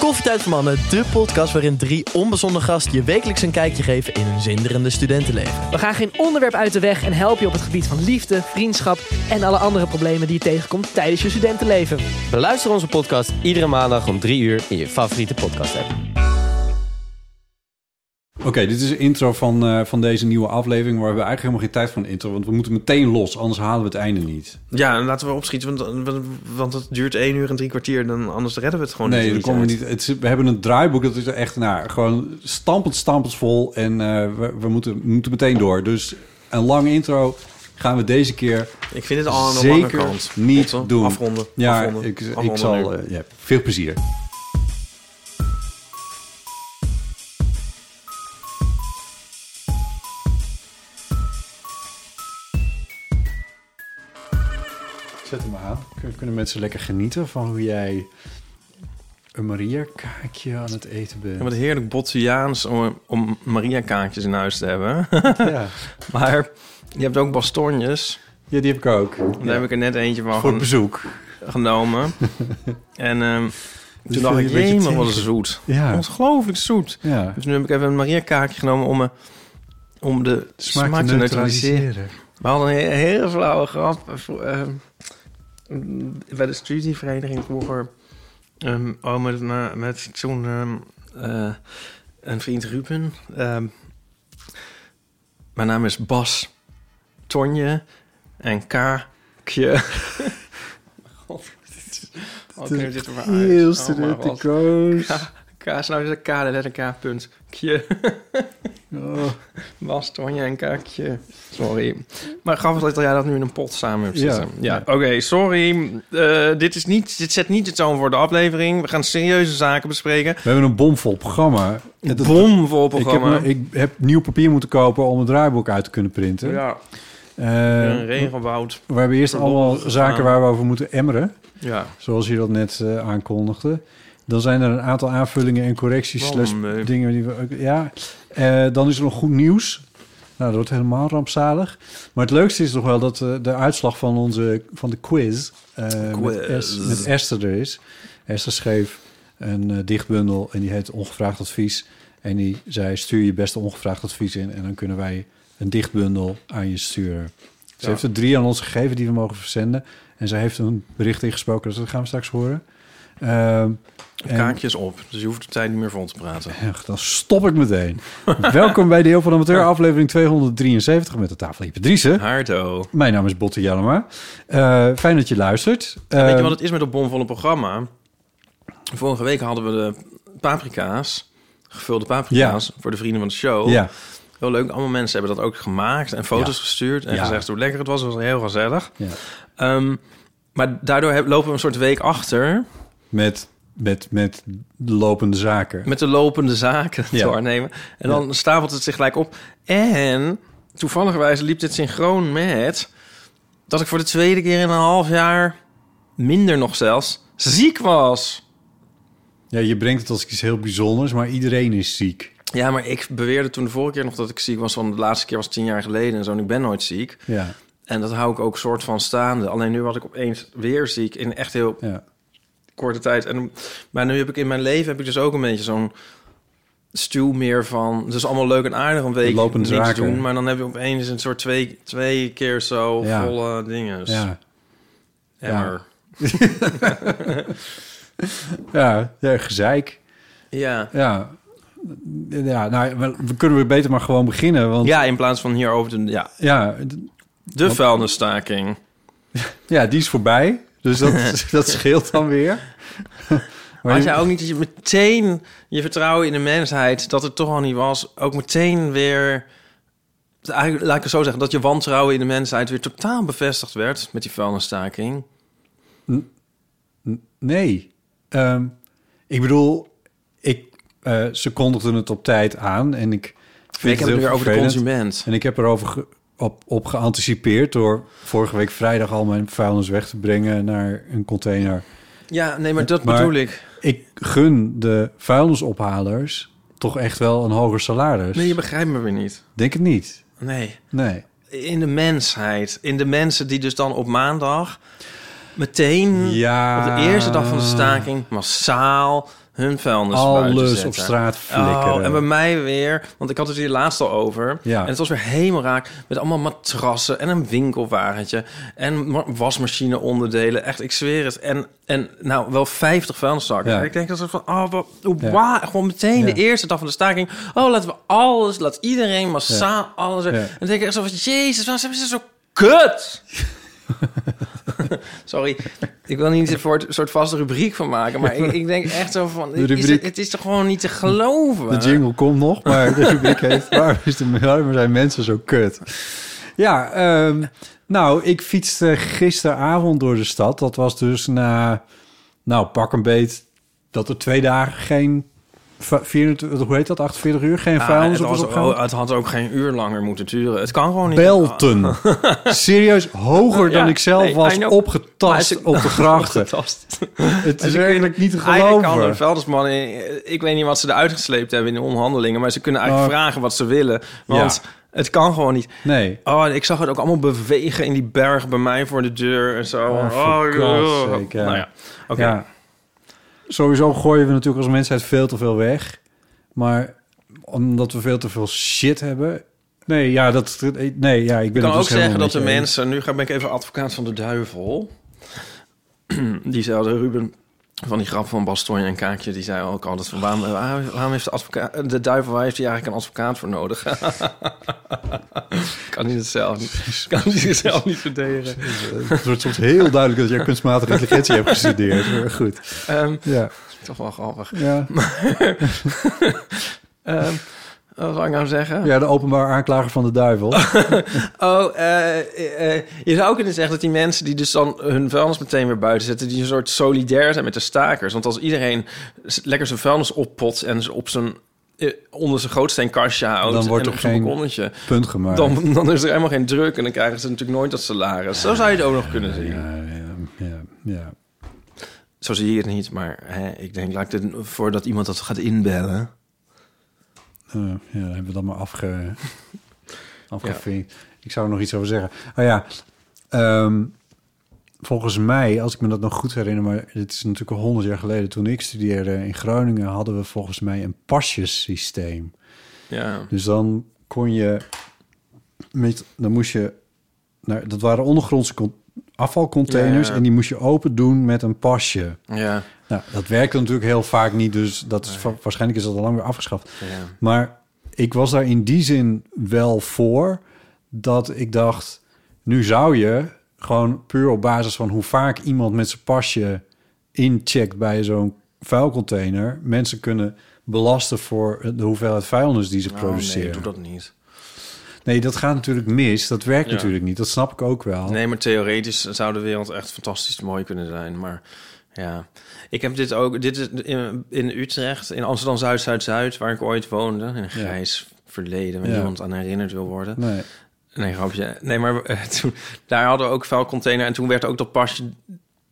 Koffietijd voor Mannen, de podcast waarin drie onbezonnen gasten je wekelijks een kijkje geven in hun zinderende studentenleven. We gaan geen onderwerp uit de weg en helpen je op het gebied van liefde, vriendschap en alle andere problemen die je tegenkomt tijdens je studentenleven. Beluister onze podcast iedere maandag om 3 uur in je favoriete podcast app. Oké, dit is de intro van, eh, van deze nieuwe aflevering. Maar we hebben eigenlijk helemaal geen tijd voor een intro. Want we moeten meteen los, anders halen we het einde niet. Ja, en laten we opschieten, want, want, het duurt één uur en drie kwartier. Dan, anders redden we het gewoon nee, niet. dan in die komen we niet. Het we hebben een draaiboek, dat is er echt nou, gewoon stampend, stampend vol. En eh, we, we, moeten, we moeten meteen door. Dus een lange intro gaan we deze keer Ik vind het al lange zeker kant. niet Otte, doen. Afronden. Ja, afronden, ik, ik zal... eh, ja, veel plezier. Zet hem aan. Kun- Kunnen mensen lekker genieten van hoe jij een Maria-kaakje aan het eten bent? Ja, wat heerlijk Bottiaans om, om Maria-kaartjes in huis te hebben. ja. maar je hebt ook bastonjes. ja, die heb ik ook. Daar heb ik er net eentje van Voor het bezoek. genomen. en ehm, Dus toen dacht ik, je een beetje jee, maar wat tegen. zoet. Ja. Ongelooflijk zoet. Ja. Dus nu heb ik even een Maria-kaartje genomen om, me, om de smaak, te neutraliseren. We hadden een he- hele flauwe grap. eh, bij de studievereniging vroeger. oh, met, na- met zo'n ehm, eh, een vriend Ruben. ehm, mijn naam is Bas Tonje en Kaakje. God, dit is- oh, dit er maar uit. Heel Oh. K, nou is het K, de letter K, punt. Kje. Oh. Was en Kaakje. Sorry. Maar grappig dat jij dat nu in een pot samen hebt Ja. zitten. Ja, oké, sorry. Eh, dit, is niet, dit zet niet de toon voor de aflevering. We gaan serieuze zaken bespreken. We hebben een bomvol programma. Een bomvol Ik heb, programma. ik heb nieuw papier moeten kopen om het draaiboek uit te kunnen printen. ja, Eh, een regenwoud. we hebben eerst allemaal zaken waar we over moeten emmeren. Ja. Zoals je dat net eh, aankondigde. Dan zijn er een aantal aanvullingen en correcties. Slash meuk. dingen die we Ja. Eh, dan is er nog goed nieuws. Nou, dat wordt helemaal rampzalig. Maar het leukste is toch wel dat eh, de uitslag van, onze, van de quiz, eh, Met, Quiz. Es- met Esther er is. Esther schreef een eh, dichtbundel en die heet Ongevraagd Advies. En die zei, stuur je beste ongevraagd advies in... en dan kunnen wij een dichtbundel aan je sturen. Ze Ja. heeft er drie aan ons gegeven die we mogen verzenden. En zij heeft een bericht ingesproken, dus dat gaan we straks horen. Ehm, en- Kaakjes op. Dus je hoeft de tijd niet meer vol te praten. Echt, dan stop ik meteen. Welkom bij de Heel van Amateur, aflevering 273 met de tafel Hyperdriese. Haardo. Mijn naam is Botte Jellema. Eh, fijn dat je luistert. Weet je Eh, wat het is met dat bomvolle programma? Vorige week hadden we de paprika's, gevulde paprika's, voor de vrienden van de show. Ja, Heel leuk. Allemaal mensen hebben dat ook gemaakt en foto's Ja. gestuurd en gezegd hoe lekker het was. Het was heel gezellig. ja. Ehm, maar daardoor heb- lopen we een soort week achter Met, met, met de lopende zaken. met de lopende zaken Ja. doornemen. En dan stapelt het zich gelijk op. En toevallig liep dit synchroon met dat ik voor de tweede keer in een half jaar, minder nog zelfs, ziek was. Ja, je brengt het als iets heel bijzonders, maar iedereen is ziek. Ja, maar ik beweerde toen de vorige keer nog dat ik ziek was. Van de laatste keer was tien jaar geleden en zo. En ik ben nooit ziek. Ja, En dat hou ik ook soort van staande. Alleen nu was ik opeens weer ziek in echt heel ja. Korte tijd. En, maar nu heb ik in mijn leven heb ik dus ook een beetje zo'n stuw meer van... Het is allemaal leuk en aardig een week Lopende niks zaken. doen. Maar dan heb je opeens een soort twee, twee keer zo Ja. volle dingen. Ja, Emmer. ja, ja gezeik. Ja. Ja, ja nou, we, kunnen we beter maar gewoon beginnen. Want ja, in plaats van hierover te... Ja, ja, d- de vuilnisstaking. ja, die is voorbij. Dus dat, dat scheelt dan weer. Maar had jij ook niet dat je meteen je vertrouwen in de mensheid, dat het toch al niet was, ook meteen weer. Eigenlijk, laat ik het zo zeggen, dat je wantrouwen in de mensheid weer totaal bevestigd werd met die vuilnisstaking. Nee. ehm, ik bedoel, ik, eh, ze kondigden het op tijd aan en ik vind Ik heb het heel weer over de consument. En ik heb erover op, op geanticipeerd door vorige week vrijdag al mijn vuilnis weg te brengen naar een container. Ja, nee, maar dat Maar- bedoel ik. Ik gun de vuilnisophalers toch echt wel een hoger salaris. Nee, je begrijpt me weer niet. Denk het niet. Nee. Nee. In de mensheid. In de mensen die dus dan op maandag meteen Ja. op de eerste dag van de staking massaal hun vuilnis Alles op straat flikkeren. Oh, en bij mij weer, want ik had het hier laatst al over. Ja. En het was weer helemaal raak met allemaal matrassen en een winkelwagentje en ma- wasmachine onderdelen. Echt, ik zweer het. En, en nou, wel 50 vuilniszakken. Ja. Ik denk dat ze van, oh, wat, Ja. waar? Gewoon meteen de eerste dag van de staking. Oh, laten we alles, laat iedereen massaal alles. En dan denk ik echt zo van, jezus, waarom zijn ze zo kut? Sorry, ik wil niet een soort, soort vaste rubriek van maken, maar ik, ik denk echt zo van, De is het, het is toch gewoon niet te geloven? De jingle komt nog, maar de rubriek heet... Waarom, is de, waarom zijn mensen zo kut? Ja, ehm, nou, ik fietste gisteravond door de stad. Dat was dus na, nou, pak een beet... dat er twee dagen geen... va- 24, hoe heet dat? 48 uur? Geen Ah, vuilnis het, was, oh, het had ook geen uur langer moeten duren. Het kan gewoon niet. Belten. Serieus, hoger dan ik zelf nee, was opgetast op de grachten. Het is eigenlijk niet te Eigenlijk kan een geloven. vuilnisman... Ik weet niet wat ze eruit gesleept hebben in de onderhandelingen... maar ze kunnen eigenlijk Oh. vragen wat ze willen. Want het kan gewoon niet. Nee. Oh, ik zag het ook allemaal bewegen in die berg bij mij voor de deur en zo. Oh, sake, ja. Nou ja, oké. Sowieso gooien we natuurlijk als mensheid veel te veel weg. Maar omdat we veel te veel shit hebben... Nee, ja, dat, nee, ja ik ben kan ook dus helemaal zeggen dat de mensen... Nu ga- ben ik even advocaat van de duivel. Diezelfde Ruben van die grap van Bastogne en Kaakje... die zei ook altijd van... waarom, waarom heeft de, advocaat, de duivel... waar heeft hij eigenlijk een advocaat voor nodig? kan hij het zelf niet, kan hij zichzelf niet verdedigen. Het wordt soms heel duidelijk dat jij kunstmatige intelligentie hebt gestudeerd. Maar goed. Ehm, Ja. Toch wel grappig. Ja. Ehm, wat zou ik nou zeggen? ja, de openbaar aanklager van de duivel. Oh, eh, eh, eh, je zou kunnen zeggen dat die mensen die dus dan hun vuilnis meteen weer buiten zetten, die een soort solidair zijn met de stakers. Want als iedereen lekker zijn vuilnis oppot en ze op zijn onder zijn grootsteenkastje houdt Dan wordt er geen balkonnetje, Punt gemaakt. dan, dan is er helemaal geen druk en dan krijgen ze natuurlijk nooit dat salaris. Zo zou je het ook nog kunnen zien. Ja, ja, ja, ja. Zo zie je het niet, maar hè, ik denk, laat ik dit, voordat iemand dat gaat inbellen. Eh, ja, dan hebben we dat maar afge, afgevinkt. Ik zou er nog iets over zeggen. Oh ja, ehm, volgens mij, als ik me dat nog goed herinner... maar dit is natuurlijk al honderd jaar geleden... toen ik studeerde in Groningen... hadden we volgens mij een pasjesysteem. Ja. Dus dan kon je... Met, dan moest je... Naar, dat waren ondergrondse con- afvalcontainers... Ja. en die moest je open doen met een pasje. Ja. Nou, dat werkte natuurlijk heel vaak niet, dus dat is, waarschijnlijk is dat al lang weer afgeschaft. Ja. Maar ik was daar in die zin wel voor dat ik dacht, nu zou je gewoon puur op basis van hoe vaak iemand met zijn pasje incheckt bij zo'n vuilcontainer, mensen kunnen belasten voor de hoeveelheid vuilnis die ze Oh, produceren. nee, doe dat niet. Nee, dat gaat natuurlijk mis. Dat werkt Ja. natuurlijk niet. Dat snap ik ook wel. Nee, maar theoretisch zou de wereld echt fantastisch mooi kunnen zijn. Maar ja, ik heb dit ook. Dit is in, in Utrecht, in Amsterdam Zuid, Zuid, Zuid, waar ik ooit woonde, in een grijs verleden, waar Ja. niemand aan herinnerd wil worden. Nee. Nee, grapje. Nee, maar eh, toen, daar hadden we ook vuilcontainer en toen werd ook dat pasje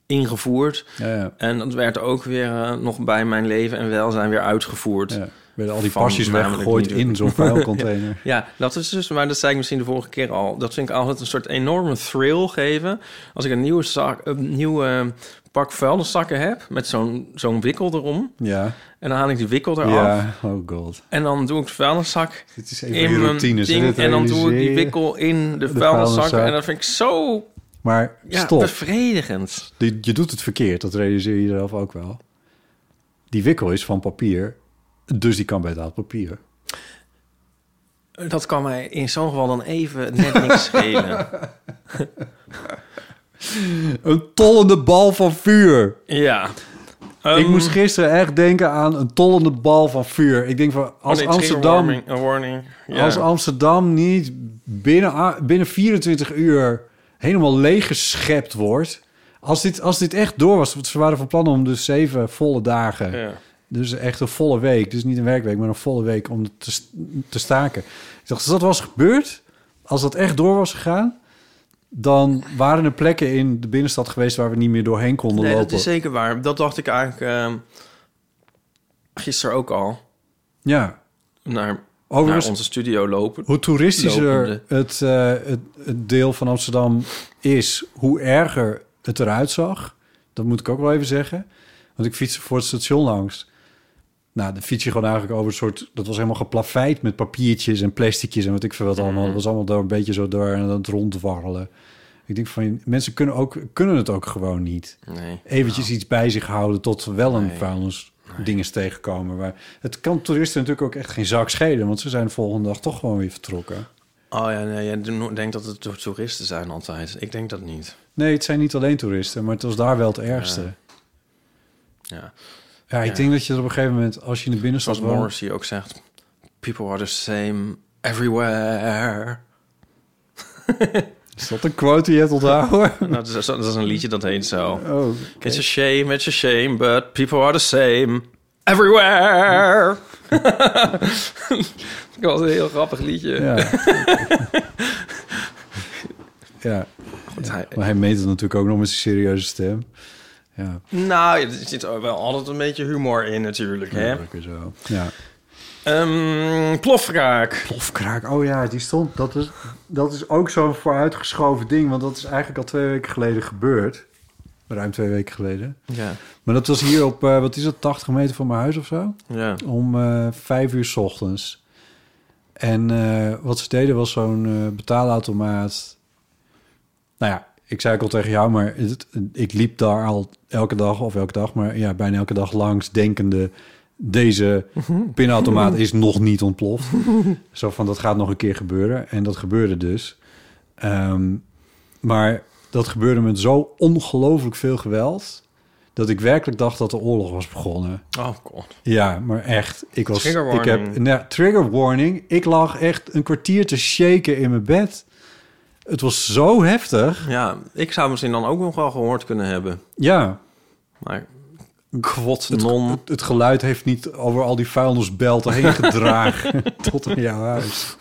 ingevoerd. Ja, ja. En dat werd ook weer eh, nog bij mijn leven en welzijn weer uitgevoerd. Ja. Werden al die Van pasjes weggegooid in zo'n vuilcontainer. Ja, dat is dus, maar dat zei ik misschien de vorige keer al. Dat vind ik altijd een soort enorme thrill geven. Als ik een nieuwe, zak, een nieuwe pak vuilniszakken heb met zo'n zo'n wikkel erom. Ja. En dan haal ik die wikkel eraf. Ja, oh god. En dan doe ik de vuilniszak Dit is even in mijn routines. hè, ding. En dan doe ik die wikkel in de, De vuilniszak. vuilniszak. En dat vind ik zo Maar ja, stop. bevredigend. Je, je doet het verkeerd, dat realiseer je zelf ook wel. Die wikkel is van papier, dus die kan bij het papier. Dat kan mij in zo'n geval dan even net niks schelen. Een tollende bal van vuur. Ja. ik Ehm, moest gisteren echt denken aan een tollende bal van vuur. Ik denk van, oh als Amsterdam, warning, a warning. Ja. als Amsterdam niet binnen, a- binnen 24 uur helemaal leeggeschept wordt Als dit, als dit echt door was, want ze waren van plan om dus zeven volle dagen... Ja. Dus echt een volle week. Dus niet een werkweek, maar een volle week om te, te staken. Ik dacht, als dat was gebeurd, als dat echt door was gegaan... dan waren er plekken in de binnenstad geweest... waar we niet meer doorheen konden Nee, lopen. dat is zeker waar. Dat dacht ik eigenlijk ehm, gisteren ook al. Ja. Naar, Overigens- naar onze studio lopen. Hoe toeristischer het, eh, het, het deel van Amsterdam is, hoe erger het eruit zag. Dat moet ik ook wel even zeggen. Want ik fiets voor het station langs. Nou, dan fiets je gewoon eigenlijk over een soort... Dat was helemaal geplaveid met papiertjes en plasticjes en wat ik veel wat allemaal. Dat was allemaal door een beetje zo door en aan het rondwarrelen. Ik denk van, mensen kunnen, ook, kunnen het ook gewoon niet. Nee. Eventjes iets bij zich houden tot we wel een Nee. vuilnis dingen tegenkomen. Maar het kan toeristen natuurlijk ook echt geen zak schelen... want ze zijn de volgende dag toch gewoon weer vertrokken. Oh ja, nee, jij denkt dat het toeristen zijn altijd. Ik denk dat niet. Nee, het zijn niet alleen toeristen, maar het was daar wel het ergste. Ja. Ja, ik Ja. denk dat je er op een gegeven moment, als je in de binnenstad Zoals woont... Morrissey ook zegt... People are the same everywhere. Is dat een quote die je hebt onthouden? nou, dat, is, dat is een liedje dat heet zo. Oh, It's a shame, it's a shame, but people are the same everywhere. dat was een heel grappig liedje. Ja. ja. Goed, hij- Maar hij meet het natuurlijk ook nog met zijn serieuze stem. Ja, Nou, er zit wel altijd een beetje humor in natuurlijk, hè? dat is zo. Ja. Ehm plofkraak. Plofkraak, oh ja, die stond... Dat is, dat is ook zo'n vooruitgeschoven ding, want dat is eigenlijk al twee weken geleden gebeurd. Ruim twee weken geleden. Ja. Maar dat was hier op, eh, wat is het, 80 meter van mijn huis of zo? Ja. Om eh, vijf uur 's ochtends. En eh, wat ze deden was zo'n betaalautomaat. Nou ja, ik zei ook al tegen jou, maar het, ik liep daar al elke dag of elke dag, maar ja, bijna elke dag langs, denkende: deze pinautomaat is nog niet ontploft. Zo van dat gaat nog een keer gebeuren. En dat gebeurde dus. Ehm, maar dat gebeurde met zo ongelooflijk veel geweld. Dat ik werkelijk dacht dat de oorlog was begonnen. Oh god. Ja, maar echt. Ik was. Trigger Ik heb warning. nou, trigger warning. Ik lag echt een kwartier te shaken in mijn bed. Het was zo heftig. Ja, ik zou misschien dan ook nog wel gehoord kunnen hebben. Ja. Maar Het, non. het, het geluid heeft niet over al die vuilnisbelten heen gedragen tot in jouw huis.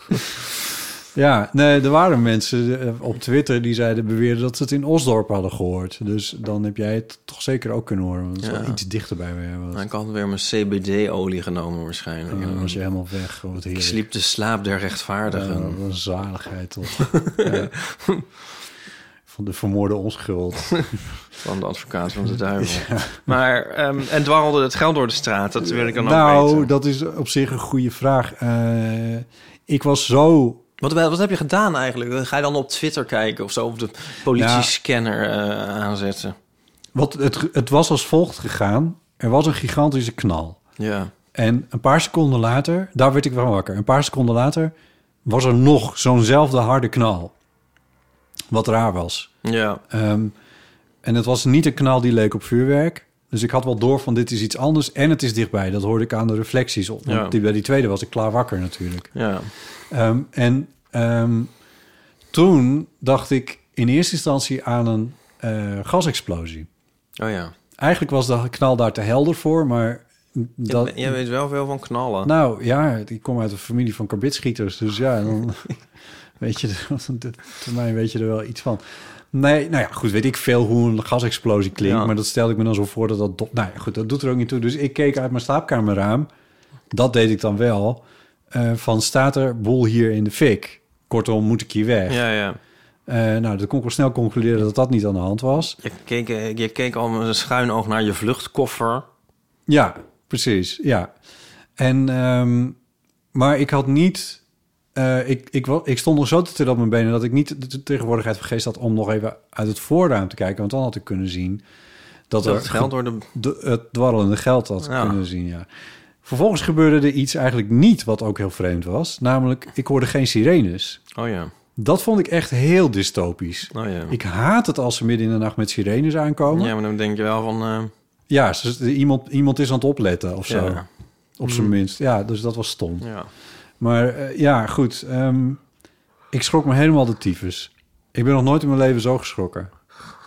Ja, nee, er waren mensen eh, op Twitter die zeiden beweerden dat ze het in Osdorp hadden gehoord. Dus dan heb jij het toch zeker ook kunnen horen. Want het is Ja. wel iets dichter bij mij. Was. Nou, ik had weer mijn CBD-olie genomen waarschijnlijk. Ja, dan was je helemaal weg. Wat ik sliep de slaap der rechtvaardigen. Ja, wat een zaligheid toch. ja. Van de vermoorde onschuld. Van de advocaat van de duivel. Maar, ehm, en dwarrelde het geld door de straat? Dat wil ik dan ook nou, weten. dat is op zich een goede vraag. Eh, ik was zo... Wat, wat heb je gedaan eigenlijk? Ga je dan op Twitter kijken of zo? Of de politie-scanner eh, aanzetten? Wat, het, het was als volgt gegaan. Er was een gigantische knal. Ja. En een paar seconden later, daar werd ik wel wakker. Een paar seconden later was er nog zo'nzelfde harde knal. Wat raar was. Ja. Ehm, en het was niet een knal die leek op vuurwerk. Dus ik had wel door van dit is iets anders en het is dichtbij. Dat hoorde ik aan de reflecties op. Ja. die, bij die tweede was ik klaar wakker natuurlijk. Ja. Ehm, en ehm, toen dacht ik in eerste instantie aan een eh, gasexplosie. Oh ja. Eigenlijk was de knal daar te helder voor, maar... Dat, Jij- weet wel veel van knallen. nou ja, ik kom uit een familie van karbitschieters. Dus ja, dan weet je, er- termijn weet je er wel iets van. Nee, nou ja, goed, weet ik veel hoe een gasexplosie klinkt. Ja. Maar dat stelde ik me dan zo voor dat dat... Nou ja, goed, dat doet er ook niet toe. Dus ik keek uit mijn slaapkamerraam. Dat deed ik dan wel. eh, van, staat er boel hier in de fik? Kortom, moet ik hier weg? Ja, ja. Eh, nou, dan kon ik snel concluderen dat dat niet aan de hand was. Je keek, eh, je keek al met een schuin oog naar je vluchtkoffer. Ja, precies. Ja. En, ehm, maar ik had niet. Eh, ik, ik, ik stond nog zo te trillen op mijn benen dat ik niet de- tegenwoordigheid geest had om nog even uit het voorraam te kijken. Want dan had ik kunnen zien dat, Dat er het geld door de... de, het dwarrelende geld had Ja. kunnen zien. Ja. Vervolgens gebeurde er iets eigenlijk niet wat ook heel vreemd was. Namelijk, ik hoorde geen sirenes. Oh ja. Dat vond ik echt heel dystopisch. Oh ja. Ik haat het als ze midden in de nacht met sirenes aankomen. Ja, maar dan denk je wel van... eh, Ja, iemand, iemand is aan het opletten of zo. Ja. Op zijn Mm. minst. Ja, dus dat was stom. Ja. Maar eh, ja, goed. ehm, ik schrok me helemaal de tyfus. Ik ben nog nooit in mijn leven zo geschrokken.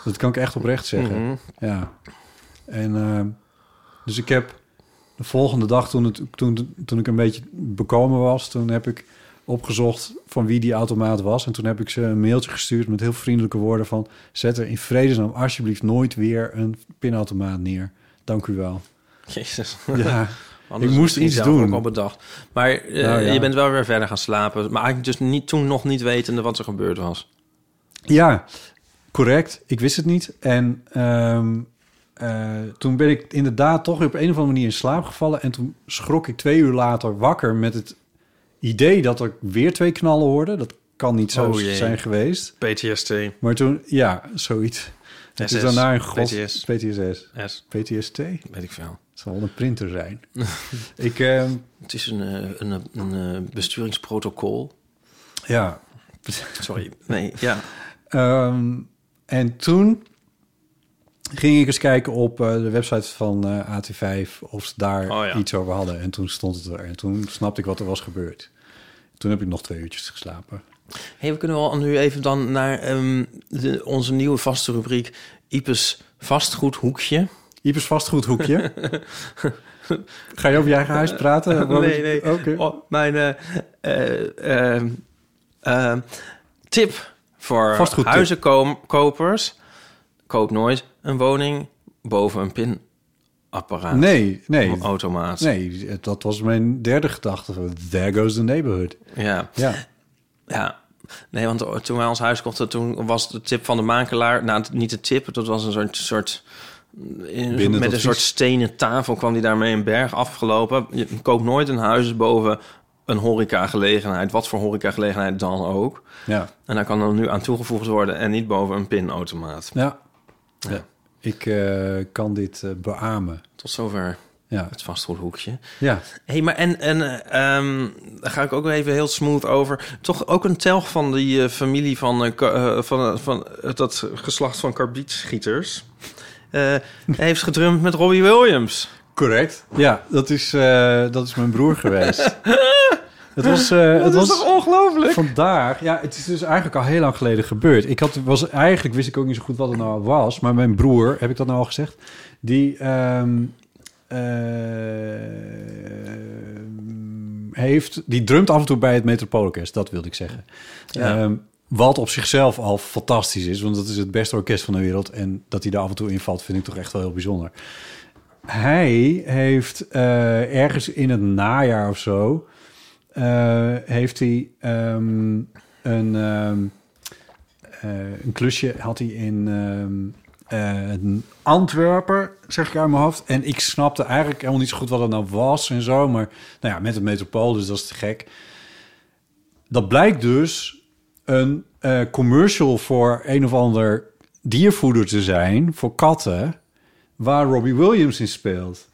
Dat kan ik echt oprecht zeggen. Mhm. Ja. En ehm, dus ik heb de volgende dag, toen, het, toen, toen ik een beetje bekomen was, toen heb ik opgezocht van wie die automaat was. En toen heb ik ze een mailtje gestuurd met heel vriendelijke woorden van... zet er in vredesnaam alsjeblieft nooit weer een pinautomaat neer. Dank u wel. Jezus. Ja, ik moest iets doen. ook al bedacht. Maar eh, Nou ja. je bent wel weer verder gaan slapen. Maar eigenlijk dus niet, toen nog niet wetende wat er gebeurd was. Ja, correct. Ik wist het niet. En ehm, eh, toen ben ik inderdaad toch op een of andere manier in slaap gevallen. En toen schrok ik twee uur later wakker met het idee dat er weer twee knallen hoorden. Dat kan niet zo Oh zijn geweest. PTSD. Maar toen, ja, zoiets. Het is daarna een god... PTS. PTSS. S, PTST? weet ik veel. Het zal wel een printer zijn. ik, ehm, Het is een, eh, een, een, eh, besturingsprotocol. ja. Sorry. Nee, ja. Ehm, en toen ging ik eens kijken op eh, de website van eh, AT5 of ze daar Oh ja. iets over hadden. En toen stond het er. En toen snapte ik wat er was gebeurd. Toen heb ik nog twee uurtjes geslapen. Hey, we kunnen wel nu even dan naar ehm, de, onze nieuwe vaste rubriek... Ipes vastgoedhoekje. Ipers vastgoedhoekje. Ga je over je eigen huis praten? Wat- nee, nee. Oh, mijn eh, eh, ehm, tip voor Vastgoedtip. huizenkopers... koop nooit een woning boven een pinapparaat. Nee, nee. Een automaat. Nee, dat was mijn derde gedachte. There goes the neighborhood. Ja. Ja. Ja, nee, want toen wij ons huis kochten, toen was de tip van de makelaar, nou niet de tip, dat was een soort, soort in- met een advies. soort stenen tafel kwam die daarmee een berg afgelopen. Je koopt nooit een huis boven een horecagelegenheid, wat voor horecagelegenheid dan ook. Ja. En daar kan dan nu aan toegevoegd worden en niet boven een pinautomaat. Ja. ja. Ik eh, kan dit eh, beamen. Tot zover Ja. het vastgoedhoekje. Ja. hey, maar en, en eh, ehm, daar ga ik ook even heel smooth over. Toch ook een telg van die familie van, van, van dat geslacht van karbietschieters. Eh heeft gedrumd met Robbie Williams. Correct. Ja, dat is, eh, dat is mijn broer geweest. het was, eh, het was ongelooflijk? vandaag. Ja, het is dus eigenlijk al heel lang geleden gebeurd. Ik had, was, eigenlijk wist ik ook niet zo goed wat het nou was. Maar mijn broer, heb ik dat nou al gezegd? Die ehm, eh, heeft, die drumt af en toe bij het Metropoolorkest. Dat wilde ik zeggen. Ja. Ehm, wat op zichzelf al fantastisch is, want dat is het beste orkest van de wereld. En dat hij daar af en toe invalt, vind ik toch echt wel heel bijzonder. Hij heeft eh, ergens in het najaar of zo... eh, heeft hij ehm, een, ehm, eh, een klusje had hij in ehm, eh, Antwerpen, zeg ik uit mijn hoofd. En ik snapte eigenlijk helemaal niet zo goed wat het nou was en zo. Maar nou ja, met het metropool, dus dat is te gek. Dat blijkt dus een eh, commercial voor een of ander diervoeder te zijn voor katten, waar Robbie Williams in speelt.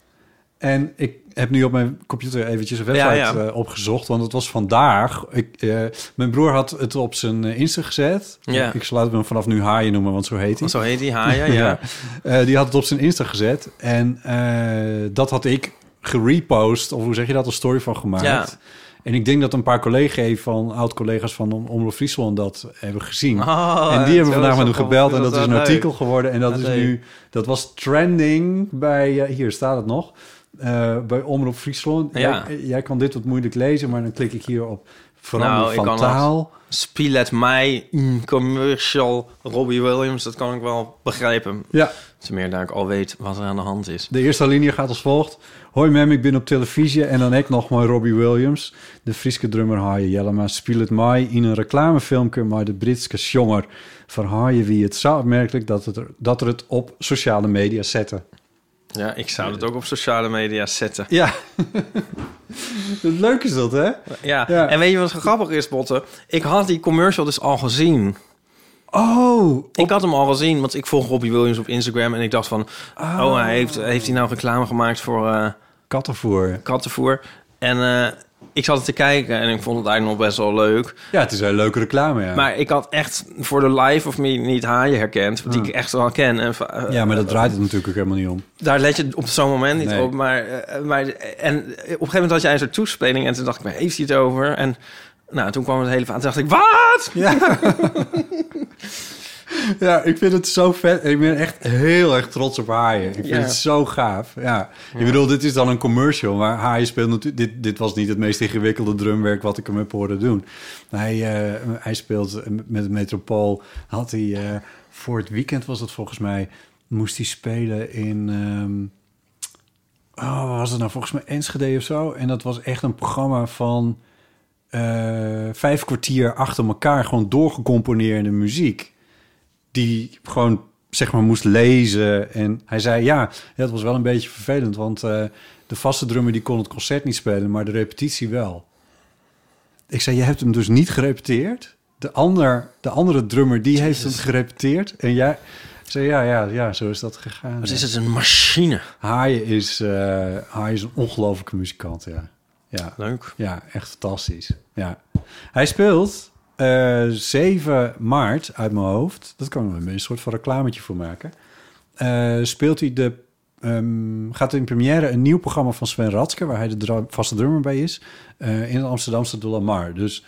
En ik heb nu op mijn computer eventjes een website Ja, ja. eh, opgezocht, want het was vandaag. Ik, eh, mijn broer had het op zijn Insta gezet. Ja. Ik zal hem vanaf nu Haaien noemen, want zo heet hij. Zo heet die Haya, ja. Eh, die had het op zijn Insta gezet. En dat had ik gerepost, of hoe zeg je dat, een story van gemaakt. En ik denk dat een paar collega's van oud-collega's van Om- Omroep Friesland dat hebben gezien. Oh, en die hebben vandaag met hem gebeld en dat is een leuk. artikel geworden. En dat is leuk. nu, dat was trending bij, eh, hier staat het nog, eh, bij Omroep Friesland. Ja. Jij, jij kan dit wat moeilijk lezen, maar dan klik ik hier op veranderen Nou, van taal. Spiel at mij, mm, commercial, Robbie Williams, dat kan ik wel begrijpen. Ja, Te meer daar ik al weet wat er aan de hand is. De eerste linie gaat als volgt. Hoi mem, ik ben op televisie en dan ik nog maar Robbie Williams. De Friese drummer Haaien Jellema speelt mij in een reclamefilmpje maar de Britse jonger. Voor Haaien wie het zo opmerkelijk dat, het er, dat er het op sociale media zetten. Ja, ik zou het ook op sociale media zetten. Ja, leuk is dat hè? Ja. Ja. en weet je wat grappig is, Botte? Ik had die commercial dus al gezien. Oh, Ik had hem al gezien, want ik volg Robbie Williams op Instagram... en ik dacht van, oh, hij heeft, heeft hij nou reclame gemaakt voor eh, kattenvoer. kattenvoer? En eh, ik zat te kijken en ik vond het eigenlijk nog best wel leuk. Ja, het is een leuke reclame ja. Maar ik had echt voor de life of me niet Haaien herkend... die ik echt wel ken. En, eh, ja, maar dat draait het natuurlijk ook helemaal niet om. Daar let je op zo'n moment niet Nee. op. Maar, eh, maar, en op een gegeven moment had jij een soort toespeling... en toen dacht ik, waar heeft hij het over? En nou, toen kwam het hele verhaal. Toen dacht ik, wat? Ja. Ja, ik vind het zo vet. Ik ben echt heel erg trots op Haaien. Ik vind Ja. het zo gaaf. Ja. Ik bedoel, dit is dan een commercial, maar Haaien speelt natuurlijk... Dit, dit was niet het meest ingewikkelde drumwerk wat ik hem heb horen doen. Hij, eh, hij speelt met het Metropool. Had hij, eh, voor het weekend was het volgens mij... moest hij spelen in... ehm, oh, was het nou? Volgens mij Enschede of zo. En dat was echt een programma van... eh, vijf kwartier achter elkaar gewoon doorgecomponeerde muziek die gewoon zeg maar moest lezen. En hij zei ja, het was wel een beetje vervelend, want eh, de vaste drummer die kon het concert niet spelen, maar de repetitie wel. Ik zei, je hebt hem dus niet gerepeteerd. De, ander, de andere drummer die heeft hem gerepeteerd. En jij ik zei, ja, ja, ja, zo is dat gegaan. Wat is het een machine? Haaien is, Haaien is een ongelofelijke muzikant, ja. Ja, Leuk. ja, echt fantastisch. Ja. Hij speelt eh 7 maart uit mijn hoofd. Dat kan er een soort van reclametje voor maken. Eh, speelt hij de. ehm, gaat in première een nieuw programma van Sven Ratske, waar hij de vaste drummer bij is, eh, in het Amsterdamse De Lamar. Dus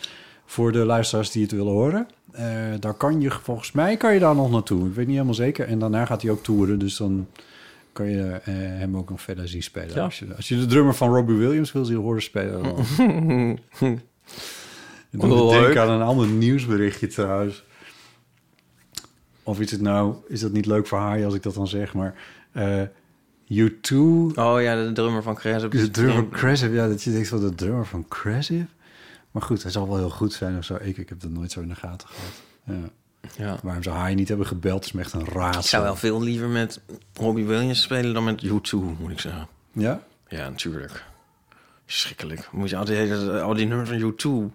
voor de luisteraars die het willen horen, eh, daar kan je volgens mij kan je daar nog naartoe. Ik weet niet helemaal zeker. En daarna gaat hij ook toeren, dus dan kan je eh, hem ook nog verder zien spelen. Ja. Als, je, als je de drummer van Robbie Williams wil zien horen spelen, dan ik denken aan een ander nieuwsberichtje trouwens. Of is het nou, is dat niet leuk voor haar als ik dat dan zeg, maar eh U2, Oh ja, de drummer van Crash. de drummer van Cressive, ja, dat je denkt van de drummer van Cressive. Maar goed, hij zal wel heel goed zijn of zo. Ik, ik heb dat nooit zo in de gaten gehad. Ja. Ja. Waarom zou hij niet hebben gebeld, is me echt een raadsel. Ik zou wel veel liever met Robbie Williams spelen dan met U2, moet ik zeggen. Ja? Ja, natuurlijk. Schrikkelijk. Moet je al die, al die nummers van U2...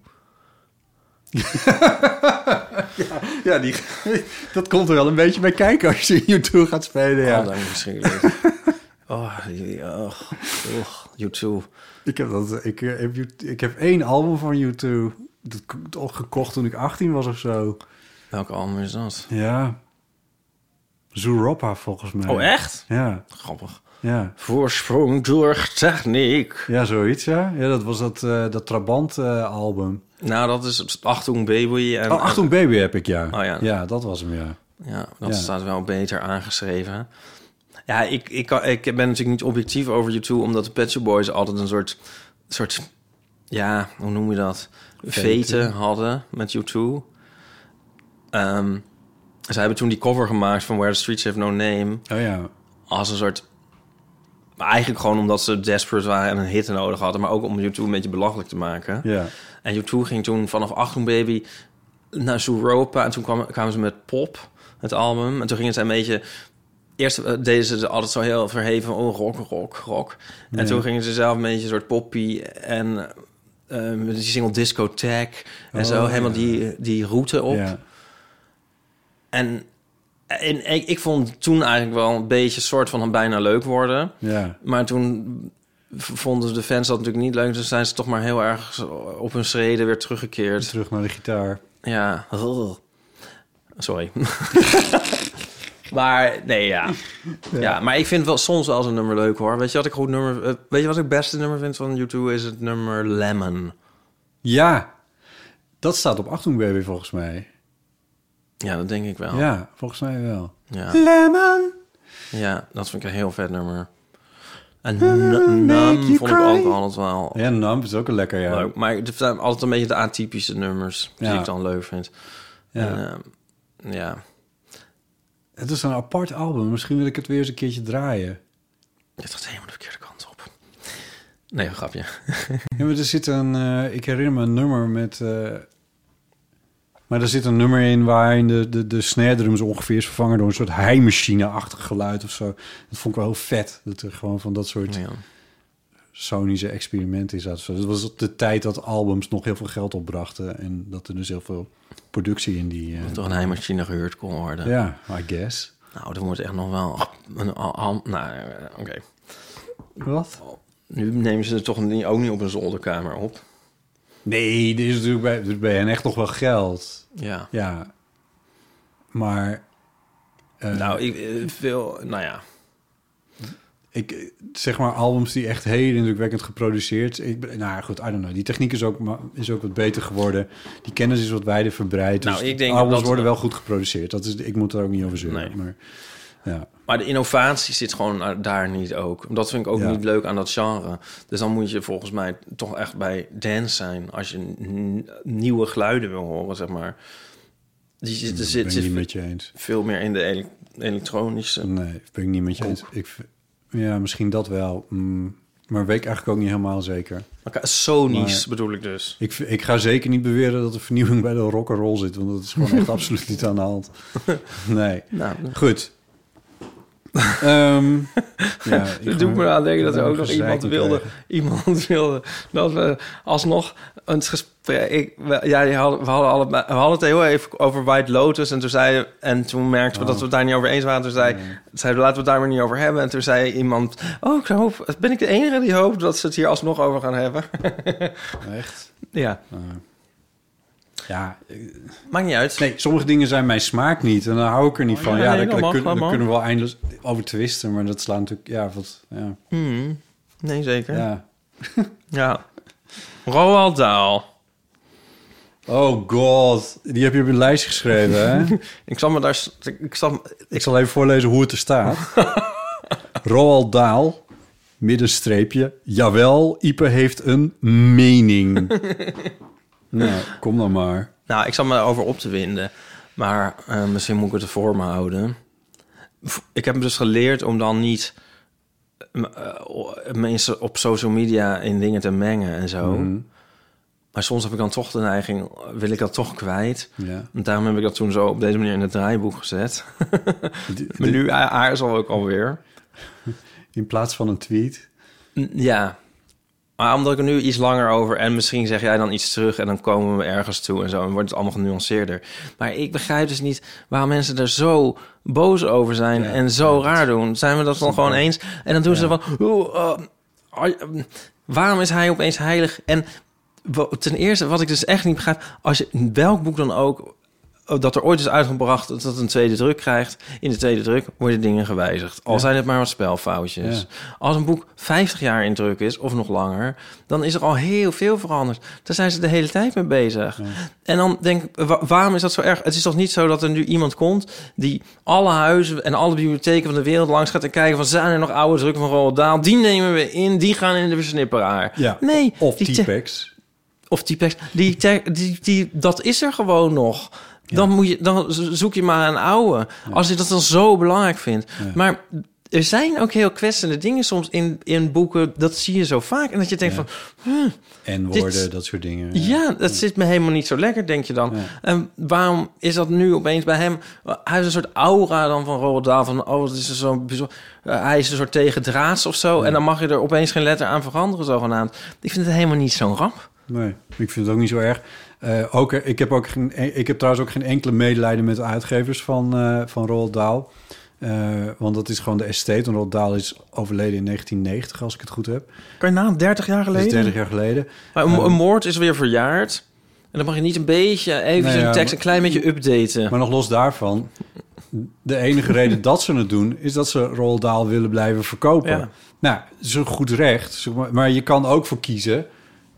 Ja, die, dat komt er wel een beetje bij kijken als je U2 gaat spelen, Ja. Oh, dat verschrikkelijk. oh, die, oh, oh, U2. Ik heb, dat, ik, eh, heb, ik heb één album van U2 dat gekocht toen ik 18 was of zo. Welke album is dat? Ja. Zooropa volgens mij. Oh, echt? Ja, Grappig. ja. Voorsprong door techniek. Ja, zoiets, ja. Ja, dat was dat, eh, dat Trabant-album. Nou, dat is Achtung Baby. En, oh, Achtung Baby heb ik, ja. Oh, ja. Ja, dat was hem, ja. Ja, dat Ja. staat wel beter aangeschreven. Ja, ik, ik, kan, ik ben natuurlijk niet objectief over U2... omdat de Pet Shop Boys altijd een soort... soort ja, hoe noem je dat? Veten hadden met U2. Ehm ze hebben toen die cover gemaakt van Where the Streets Have No Name... Oh ja. als een soort... maar Eigenlijk gewoon omdat ze desperate waren en een hit nodig hadden... maar ook om U2 een beetje belachelijk te maken. Ja. En U2 ging toen vanaf Achtung Baby naar Zooropa. En toen kwam, kwamen ze met Pop, het album. En toen gingen ze een beetje... Eerst eh, deden ze altijd zo heel verheven oh, rock, rock, rock. En Ja. toen gingen ze zelf een beetje een soort poppy... en eh, met die single Discotheque... en Oh, zo helemaal ja. die, die route op. Ja. En, en ik, ik vond toen eigenlijk wel een beetje... soort van bijna leuk worden... Ja. Maar toen vonden de fans dat natuurlijk niet leuk. Dus zijn ze toch maar heel erg op hun schreden weer teruggekeerd. Terug naar de gitaar. Ja. Sorry. maar nee, ja. ja. maar ik vind wel soms wel eens een nummer leuk hoor. Weet je wat ik goed nummer... eh, weet je wat ik het beste nummer vind van U2? Is het nummer Lemon. Ja. Dat staat op Achtung Baby volgens mij. Ja, dat denk ik wel. Ja, volgens mij wel. Ja, Lemon. ja dat vind ik een heel vet nummer. En Numb vond ik ook altijd wel Ja, Numb is ook een lekker, ja. leuk. Maar het zijn altijd een beetje de atypische nummers die Ja. ik dan leuk vind. Ja. En, ehm, ja. Het is een apart album. Misschien wil ik het weer eens een keertje draaien. Het gaat helemaal de verkeerde kant op. Nee, een grapje. Ja, maar er zit een... eh, ik herinner me een nummer met... eh, maar er zit een nummer in waarin de, de, de snare drums ongeveer is vervangen door een soort heimachine-achtig geluid of zo. Dat vond ik wel heel vet. Dat er gewoon van dat soort Ja. sonische experimenten zaten. Dat was op de tijd dat albums nog heel veel geld opbrachten. En dat er dus heel veel productie in die... eh, Dat toch een heimachine gehuurd kon worden. Ja, I guess. Nou, dat wordt echt nog wel... Een, nou, eh, oké. Wat? Nu nemen ze het toch niet, ook niet op een zolderkamer op. Nee, er is natuurlijk bij, er is bij hen echt nog wel geld. Ja. Ja. Maar... eh, nou, ik, eh, veel... Nou ja. ik, zeg maar albums die echt heel indrukwekkend geproduceerd. Ik, nou goed, I don't know. Die techniek is ook, is ook wat beter geworden. Die kennis is wat wijder verbreid. Nou, dus ik denk albums dat- worden wel goed geproduceerd. Dat is, ik moet er ook niet over zeuren. Nee. Maar, ja. Maar de innovatie zit gewoon daar niet ook. Dat vind ik ook Ja. niet leuk aan dat genre. Dus dan moet je volgens mij toch echt bij dance zijn... als je nieuwe geluiden wil horen, zeg maar. Die zit, er zit, ben ik niet zit met je eens. veel meer in de ele- elektronische... Nee, ben ik niet met je eens. Ik, ja, misschien dat wel. Mm, maar weet ik eigenlijk ook niet helemaal zeker. Maar- bedoel ik dus. Ik, ik ga zeker niet beweren dat er vernieuwing bij de rock and roll zit, want dat is gewoon echt absoluut niet aan de hand. Nee. Nou, Goed. Ehm ja, ga- doet me aan denken dat er ook nog iemand wilde, krijgen. iemand wilde dat we alsnog een gesprek. Ik, we- ja, hadden, we, hadden we hadden het heel even over White Lotus. En toen, zei, en toen merkten we dat we het daar niet over eens waren. Toen zei, zeiden we, laten we het daar maar niet over hebben. En toen zei iemand: Oh, ik hoop, ben ik de enige die hoopt dat ze het hier alsnog over gaan hebben? Echt? ja, Uh, ja, maakt niet uit. nee, sommige dingen zijn mijn smaak niet en dan hou ik er niet van. ja, Ja, nee, daar, daar kun- daar kunnen we wel eindeloos over twisten, maar dat slaat natuurlijk, ja, wat, ja, Hmm, nee, zeker. Ja. ja. Roald Dahl. Oh god, die heb je op een lijstje geschreven, hè? Ik zal me daar... Ik zal, Ik zal even voorlezen hoe het er staat. Roald Dahl, middenstreepje. Jawel, Ipe heeft een mening. Nou, kom dan maar. Nou, ik zal me erover op te winden. Maar eh, misschien moet ik het er voor me houden. Ik heb dus geleerd om dan niet eh, mensen op social media in dingen te mengen en zo. Mhm. Maar soms heb ik dan toch de neiging, wil ik dat toch kwijt. Ja. En daarom heb ik dat toen zo op deze manier in het draaiboek gezet. Maar nu aarzel ik alweer. In plaats van een tweet. Ja. Maar omdat ik er nu iets langer over... en misschien zeg jij dan iets terug... en dan komen we ergens toe en zo... en wordt het allemaal genuanceerder. Maar ik begrijp dus niet waarom mensen er zo boos over zijn... Ja, en zo ja, raar doen. Zijn we dat dan gewoon eens? En dan doen ze van... "Oeh, eh, ah, eh, waarom is hij opeens heilig? En ten eerste, wat ik dus echt niet begrijp... als je welk boek dan ook... oh, dat er ooit is uitgebracht dat het een tweede druk krijgt. In de tweede druk worden dingen gewijzigd. Al Ja. zijn het maar wat spelfoutjes. Ja. Als een boek 50 jaar in druk is, of nog langer... dan is er al heel veel veranderd. Daar zijn ze de hele tijd mee bezig. En dan denk ik, wa- waarom is dat zo erg? Het is toch niet zo dat er nu iemand komt... die alle huizen en alle bibliotheken van de wereld langs gaat... en kijken van, zijn er nog oude drukken van Roald Dahl? Die nemen we in, die gaan in de versnipperaar. Ja. Nee, Of T-Pex. of T-Pex. Die, die, die, dat is er gewoon nog. Dan, moet je, dan zoek je maar een oude. Als je dat dan zo belangrijk vindt. Maar er zijn ook heel kwetsende dingen soms in, in boeken. Dat zie je zo vaak. En dat je denkt Ja. van... En Dit- woorden, dat soort dingen. Ja, dat zit me helemaal niet zo lekker, denk je dan. En waarom is dat nu opeens bij hem? Hij heeft een soort aura dan van Roald Dahl. Van, oh, het is zo'n bijzonder... eh, hij is een soort tegendraads of zo. En dan mag je er opeens geen letter aan veranderen, zogenaamd. Ik vind het helemaal niet zo'n ramp. Nee, ik vind het ook niet zo erg. Eh, ook, ik, heb ook geen, ik heb trouwens ook geen enkele medelijden met de uitgevers van, eh van Roald Dahl. Eh, want dat is gewoon de estate. En Roald Dahl is overleden in 1990, als ik het goed heb. Kan je na 30 jaar Dat is 30 jaar geleden. Maar een, een moord is weer verjaard. En dan mag je niet een beetje even Nee, een ja, tekst een klein beetje updaten. Maar nog los daarvan, de enige reden dat ze het doen... is dat ze Roald Dahl willen blijven verkopen. Ja. Nou, dat is een goed recht. Maar je kan ook voor kiezen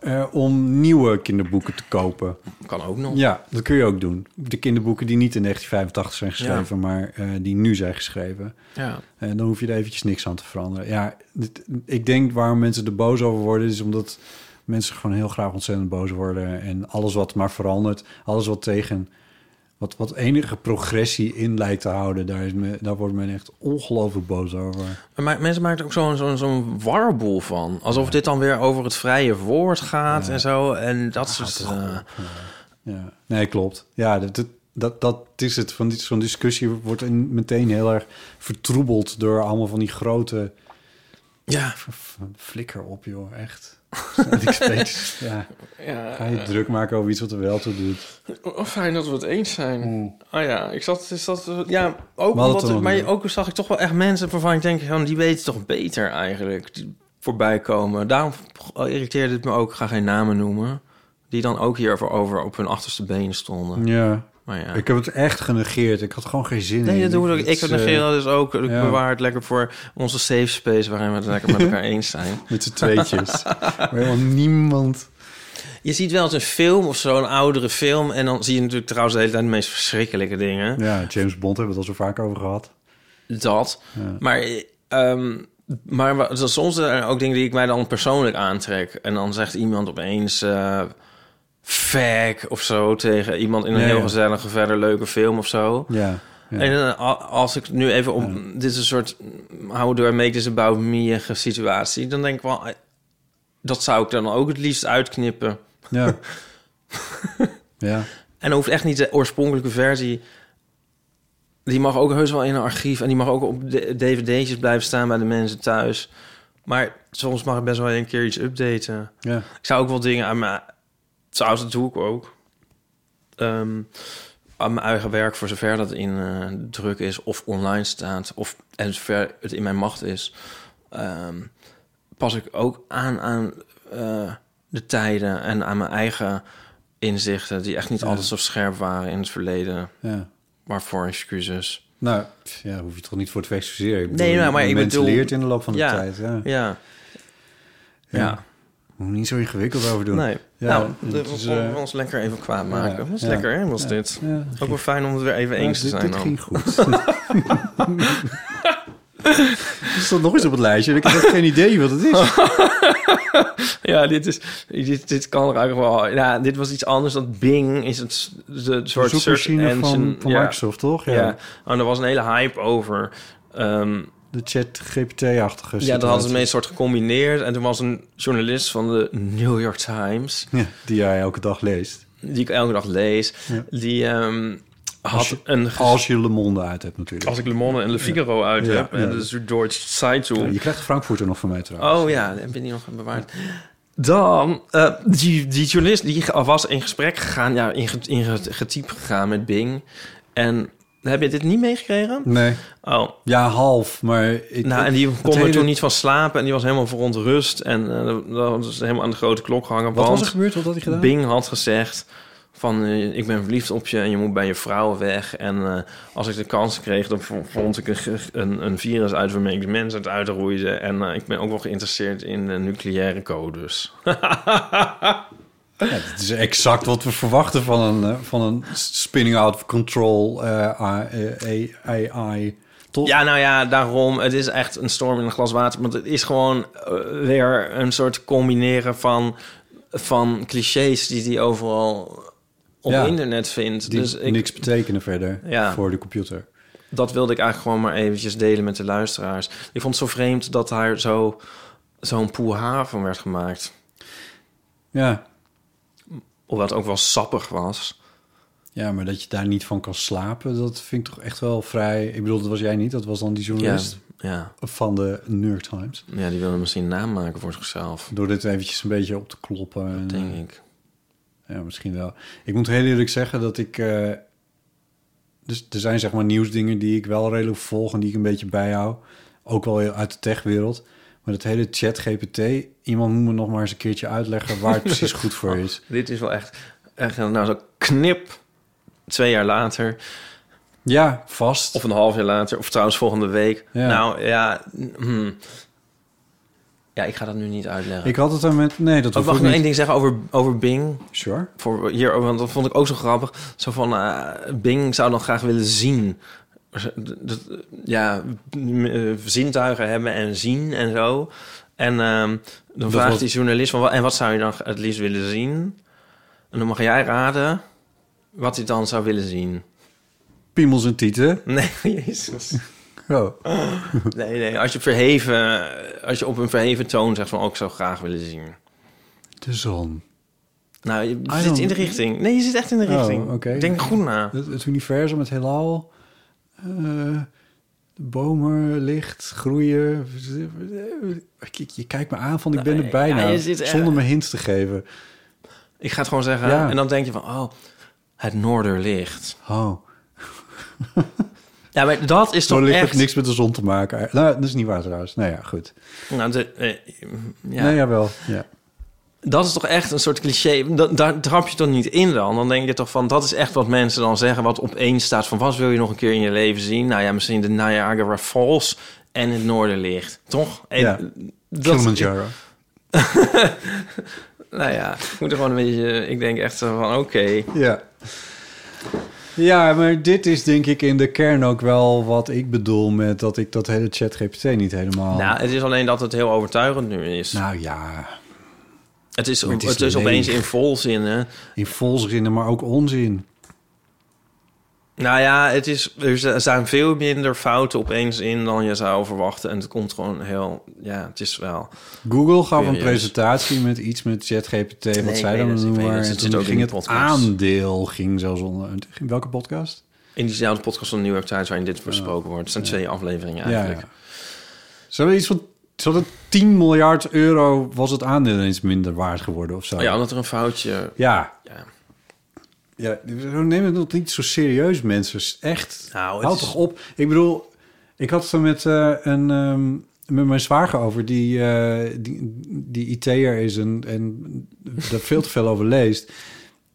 eh, om nieuwe kinderboeken te kopen. kan ook nog. Ja, dat kun je ook doen. De kinderboeken die niet in 1985 zijn geschreven... maar eh, die nu zijn geschreven. Ja. En dan hoef je er eventjes niks aan te veranderen. Ja, dit- ik denk waarom mensen er boos over worden... is omdat mensen gewoon heel graag ontzettend boos worden. En alles wat maar verandert, alles wat tegen... wat, wat enige progressie in lijkt te houden... daar, is me, daar wordt men echt ongelooflijk boos over. Maar mensen maken er ook zo'n zo'n zo'n warboel van. Alsof dit dan weer over het vrije woord gaat Ja. en zo. En dat soort... eh, Ja, nee, klopt. Ja, dat, dat, dat, is het. Van dit- Zo'n discussie wordt in- meteen heel erg vertroebeld... door allemaal van die grote... ja. Flikker op, joh, echt. Ik steeds, ja, ja. ga je druk maken over iets wat er wel toe doet. Fijn dat we het eens zijn. Mm. Oh ja, ik zat... Is dat, ja, ook omdat... Maar ook zag ik toch wel echt mensen waarvan ik denk... Van, die weten toch beter eigenlijk. Die voorbij komen. Daarom irriteerde het me ook. Ik ga geen namen noemen. Die dan ook hierover over op hun achterste benen stonden. Ja, Maar ja. Ik heb het echt genegeerd. Ik had gewoon geen zin in. Nee, dat doe ik. Het Ik eh, dat dus ook. Ik ja. bewaar het lekker voor onze safe space... waarin we het lekker met elkaar eens zijn. Met z'n tweetjes. Helemaal niemand... Je ziet wel eens een film of zo, een oudere film... en dan zie je natuurlijk trouwens de hele tijd de meest verschrikkelijke dingen. Ja, James Bond hebben we het al zo vaak over gehad. Dat. Ja. Maar, ehm, maar soms zijn er ook dingen die ik mij dan persoonlijk aantrek. En dan zegt iemand opeens... eh fuck of zo tegen iemand in een heel gezellige, verder leuke film of zo. Ja. ja. En eh, als ik nu even op... Dit is een soort... How do I make this about me situatie. Dan denk ik wel... eh, Dat zou ik dan ook het liefst uitknippen. Ja. ja. En hoeft echt niet de oorspronkelijke versie... Die mag ook heus wel in een archief... en die mag ook op de- dvd'tjes blijven staan bij de mensen thuis. Maar soms mag ik best wel een keer iets updaten. Ja. Ik zou ook wel dingen aan mijn... Trouwens, dat doe ik ook. Ehm, aan mijn eigen werk, voor zover dat in eh, druk is... of online staat, of en zover het in mijn macht is... ehm, pas ik ook aan aan eh, de tijden en aan mijn eigen inzichten... die echt niet Ja. altijd zo scherp waren in het verleden. ja. Waarvoor excuses. Nou, ja, hoef je toch niet voor te excuseren. Ik Nee, nou, maar ik mens bedoel- leert in de loop van de Ja. tijd. Ja. Ja, Ja. Moet niet zo ingewikkeld over doen. nee. Ja, nou, het we eh, ons lekker even kwaad maken. ja, ja, lekker, hè, was dit. Ook wel fijn om het weer even eens te zijn dit dan. ging goed. Er stond nog eens op het lijstje. en Ik heb geen idee wat het is. Ja, dit, is, dit, dit kan er eigenlijk wel... Ja, dit was iets anders dan Bing. Is het de soort search engine. van, van. Microsoft, toch? Ja. Ja. Oh, er was een hele hype over. Ehm, De chat GPT-achtige ja, dat hadden ze mee een soort gecombineerd. En toen was een journalist van de New York Times... Ja, die jij elke dag leest. die ik elke dag lees... Ja. die ehm, Als had je- een... Als je Le Monde uit hebt natuurlijk. Als ik Le Monde en Le Figaro uit Ja, heb... ja. en dus Zeitung... Ja, je krijgt Frankfurter nog van mij trouwens. Oh ja, heb je die nog bewaard? Dan, eh, die, die journalist die was in gesprek gegaan, ja, in, in ge- getypt gegaan met Bing. En heb je dit niet meegekregen? Nee. Oh, Ja, half. Maar ik, nou, en die kon er hele- toen niet van slapen en die was helemaal verontrust. En eh, dat was helemaal aan de grote klok gehangen. Wat was er gebeurd? Wat had hij gedaan? Bing had gezegd van eh, ik ben verliefd op je en je moet bij je vrouw weg. En eh, als ik de kans kreeg, dan vo- vond ik een, een, een virus uit waarmee ik de mensen het uitroeide. En ik ben ook wel geïnteresseerd in nucleaire codes. Ja, het is exact wat we verwachten van een, eh, van een spinning out of control eh, AI. Toch? Ja, nou ja, daarom. Het is echt een storm in een glas water. Want het is gewoon eh, weer een soort combineren van, van clichés die hij overal op Ja. internet vindt. Die dus ik, niks betekenen verder Ja. voor de computer. dat wilde ik eigenlijk gewoon maar eventjes delen met de luisteraars. Ik vond het zo vreemd dat daar zo, zo'n poeha van werd gemaakt. Ja. Hoewel het ook wel sappig was. ja, maar dat je daar niet van kan slapen, dat vind ik toch echt wel vrij... Ik bedoel, dat was jij niet, dat was dan die journalist ja, van de New York Times. ja, die wilde misschien naam maken voor zichzelf. Door dit eventjes een beetje op te kloppen. en, Denk eh, ik. Ja, misschien wel. Ik moet heel eerlijk zeggen dat ik... eh, dus er zijn zeg maar nieuwsdingen die ik wel redelijk volg... en die ik een beetje bijhoud. Ook wel uit de techwereld. Maar dat hele chat GPT... iemand moet me nog maar eens een keertje uitleggen... waar het precies goed voor is. Dit is wel echt, echt nou zo knip. Twee jaar later. Ja, vast. Of een half jaar later, of trouwens volgende week. Ja. Nou ja, hmm. ja, ik ga dat nu niet uitleggen. ik had het er met... Nee, dat Oh, mag ik nog één ding zeggen over, over Bing? Sure. Voor hier, want dat vond ik ook zo grappig. Zo van, eh, Bing zou dan graag willen zien. Ja, eh, zintuigen hebben en zien en zo. En ehm, dan vraagt was- die journalist van, "Wa- en wat zou je dan het liefst willen zien? En dan mag jij raden wat hij dan zou willen zien. Piemels en tieten. Nee, jezus. Oh. Nee, nee, als je verheven, als je op een verheven toon zegt van, ook zou graag willen zien. De zon. Nou, je zit in de richting. Nee, je zit echt in de Oh, richting. Denk goed na. Het, het universum, het heelal. Eh, de bomen, licht, groeien. Je, je kijkt me aan van ik ben er bijna. ja, je zit er- zonder me hints te geven. Ik ga het gewoon zeggen. Ja. En dan denk je van, oh, het noorderlicht. Oh, Ja, maar dat is toch zo ligt echt... niks met de zon te maken. Nou, dat is niet waar trouwens. Nou ja, goed. Nou, de, eh, ja, Nee, jawel. Ja. Dat is toch echt een soort cliché. Dat, daar trap je toch niet in dan? Dan denk je toch van, dat is echt wat mensen dan zeggen... wat opeens staat van, wat wil je nog een keer in je leven zien? Nou ja, misschien de Niagara Falls en het Noorderlicht. Toch? En Ja. dat- Kilimanjaro. nou ja, ik moet er gewoon een beetje... Ik denk echt zo van, oké. Ja. Ja, maar dit is denk ik in de kern ook wel wat ik bedoel met dat ik dat hele ChatGPT niet helemaal. Nou, het is alleen dat het heel overtuigend nu is. Nou ja, het is, het het is, is opeens in volzinnen. in volzinnen, maar ook onzin. Nou ja, het is, er zijn veel minder fouten opeens in dan je zou verwachten. En het komt gewoon heel... Ja, het is wel... Google gaf een presentatie met iets met ChatGPT, wat zij dan noemen. het. En toen ging het podcast. aandeel ging zelfs onder. In welke podcast? In diezelfde podcast van New York Times waarin dit besproken wordt. Het zijn twee afleveringen eigenlijk. ja. Ze hadden iets van ze hadden 10 miljard euro was het aandeel ineens minder waard geworden of zo. Oh ja, omdat er een foutje... ja. Ja. Ja, nemen het niet zo serieus, mensen. Echt. Nou, het Houd is- toch op. Ik bedoel, ik had het er met, eh, een, ehm, met mijn zwager over, die, eh, die, die IT'er is en, en er veel te veel over leest.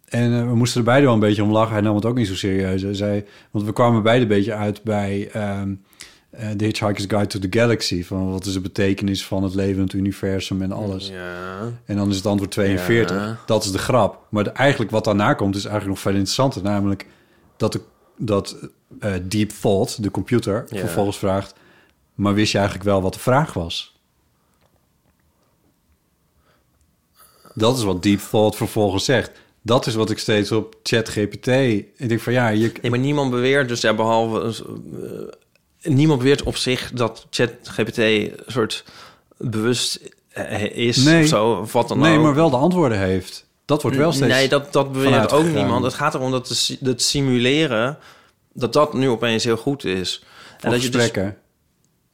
En eh, we moesten er beide wel een beetje om lachen. Hij nam het ook niet zo serieus. Hij zei, want we kwamen beide een beetje uit bij ehm eh, The Hitchhiker's Guide to the Galaxy. Van wat is de betekenis van het leven, het universum en alles. Ja. En dan is het antwoord 42. Ja. Dat is de grap. Maar de- eigenlijk wat daarna komt is eigenlijk nog veel interessanter. Namelijk dat, de, dat eh, Deep Thought, de computer, Ja. vervolgens vraagt... maar wist je eigenlijk wel wat de vraag was? Dat is wat Deep Thought vervolgens zegt. Dat is wat ik steeds op ChatGPT... Ik denk van ja, je, Nee, maar niemand beweert dus, ja, behalve... niemand beweert op zich dat ChatGPT een soort bewust eh, is Nee. of zo, of wat dan nee, ook. maar wel de antwoorden heeft. Dat wordt wel steeds... Nee, dat, dat beweert ook niemand. Het gaat erom dat het simuleren... dat dat nu opeens heel goed is. van dat je dus gesprekken.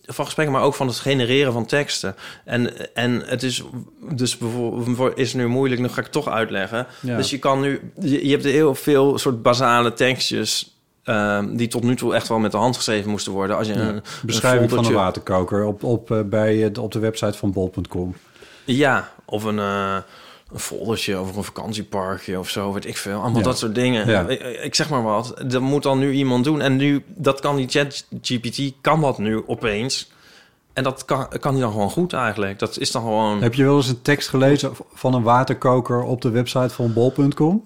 van gesprekken, maar ook van het genereren van teksten. En, en het is dus bijvoorbeeld is nu moeilijk, nu ga ik toch uitleggen. Ja. Dus je kan nu, je, je hebt heel veel soort basale tekstjes. Ehm, die tot nu toe echt wel met de hand geschreven moesten worden. Als je Ja. een Beschrijving van een waterkoker op, op, eh, bij, eh, de- op de website van bol.com. Ja, of een, eh een foldertje over een vakantieparkje of zo, weet ik veel. Allemaal Ja. dat soort dingen. Ja. Ik, ik zeg maar wat. Dat moet dan nu iemand doen. En nu, dat kan die chat GPT, kan dat nu opeens. En dat kan, kan hij dan gewoon goed eigenlijk. Dat is dan gewoon... Heb je wel eens een tekst gelezen van een waterkoker op de website van bol.com?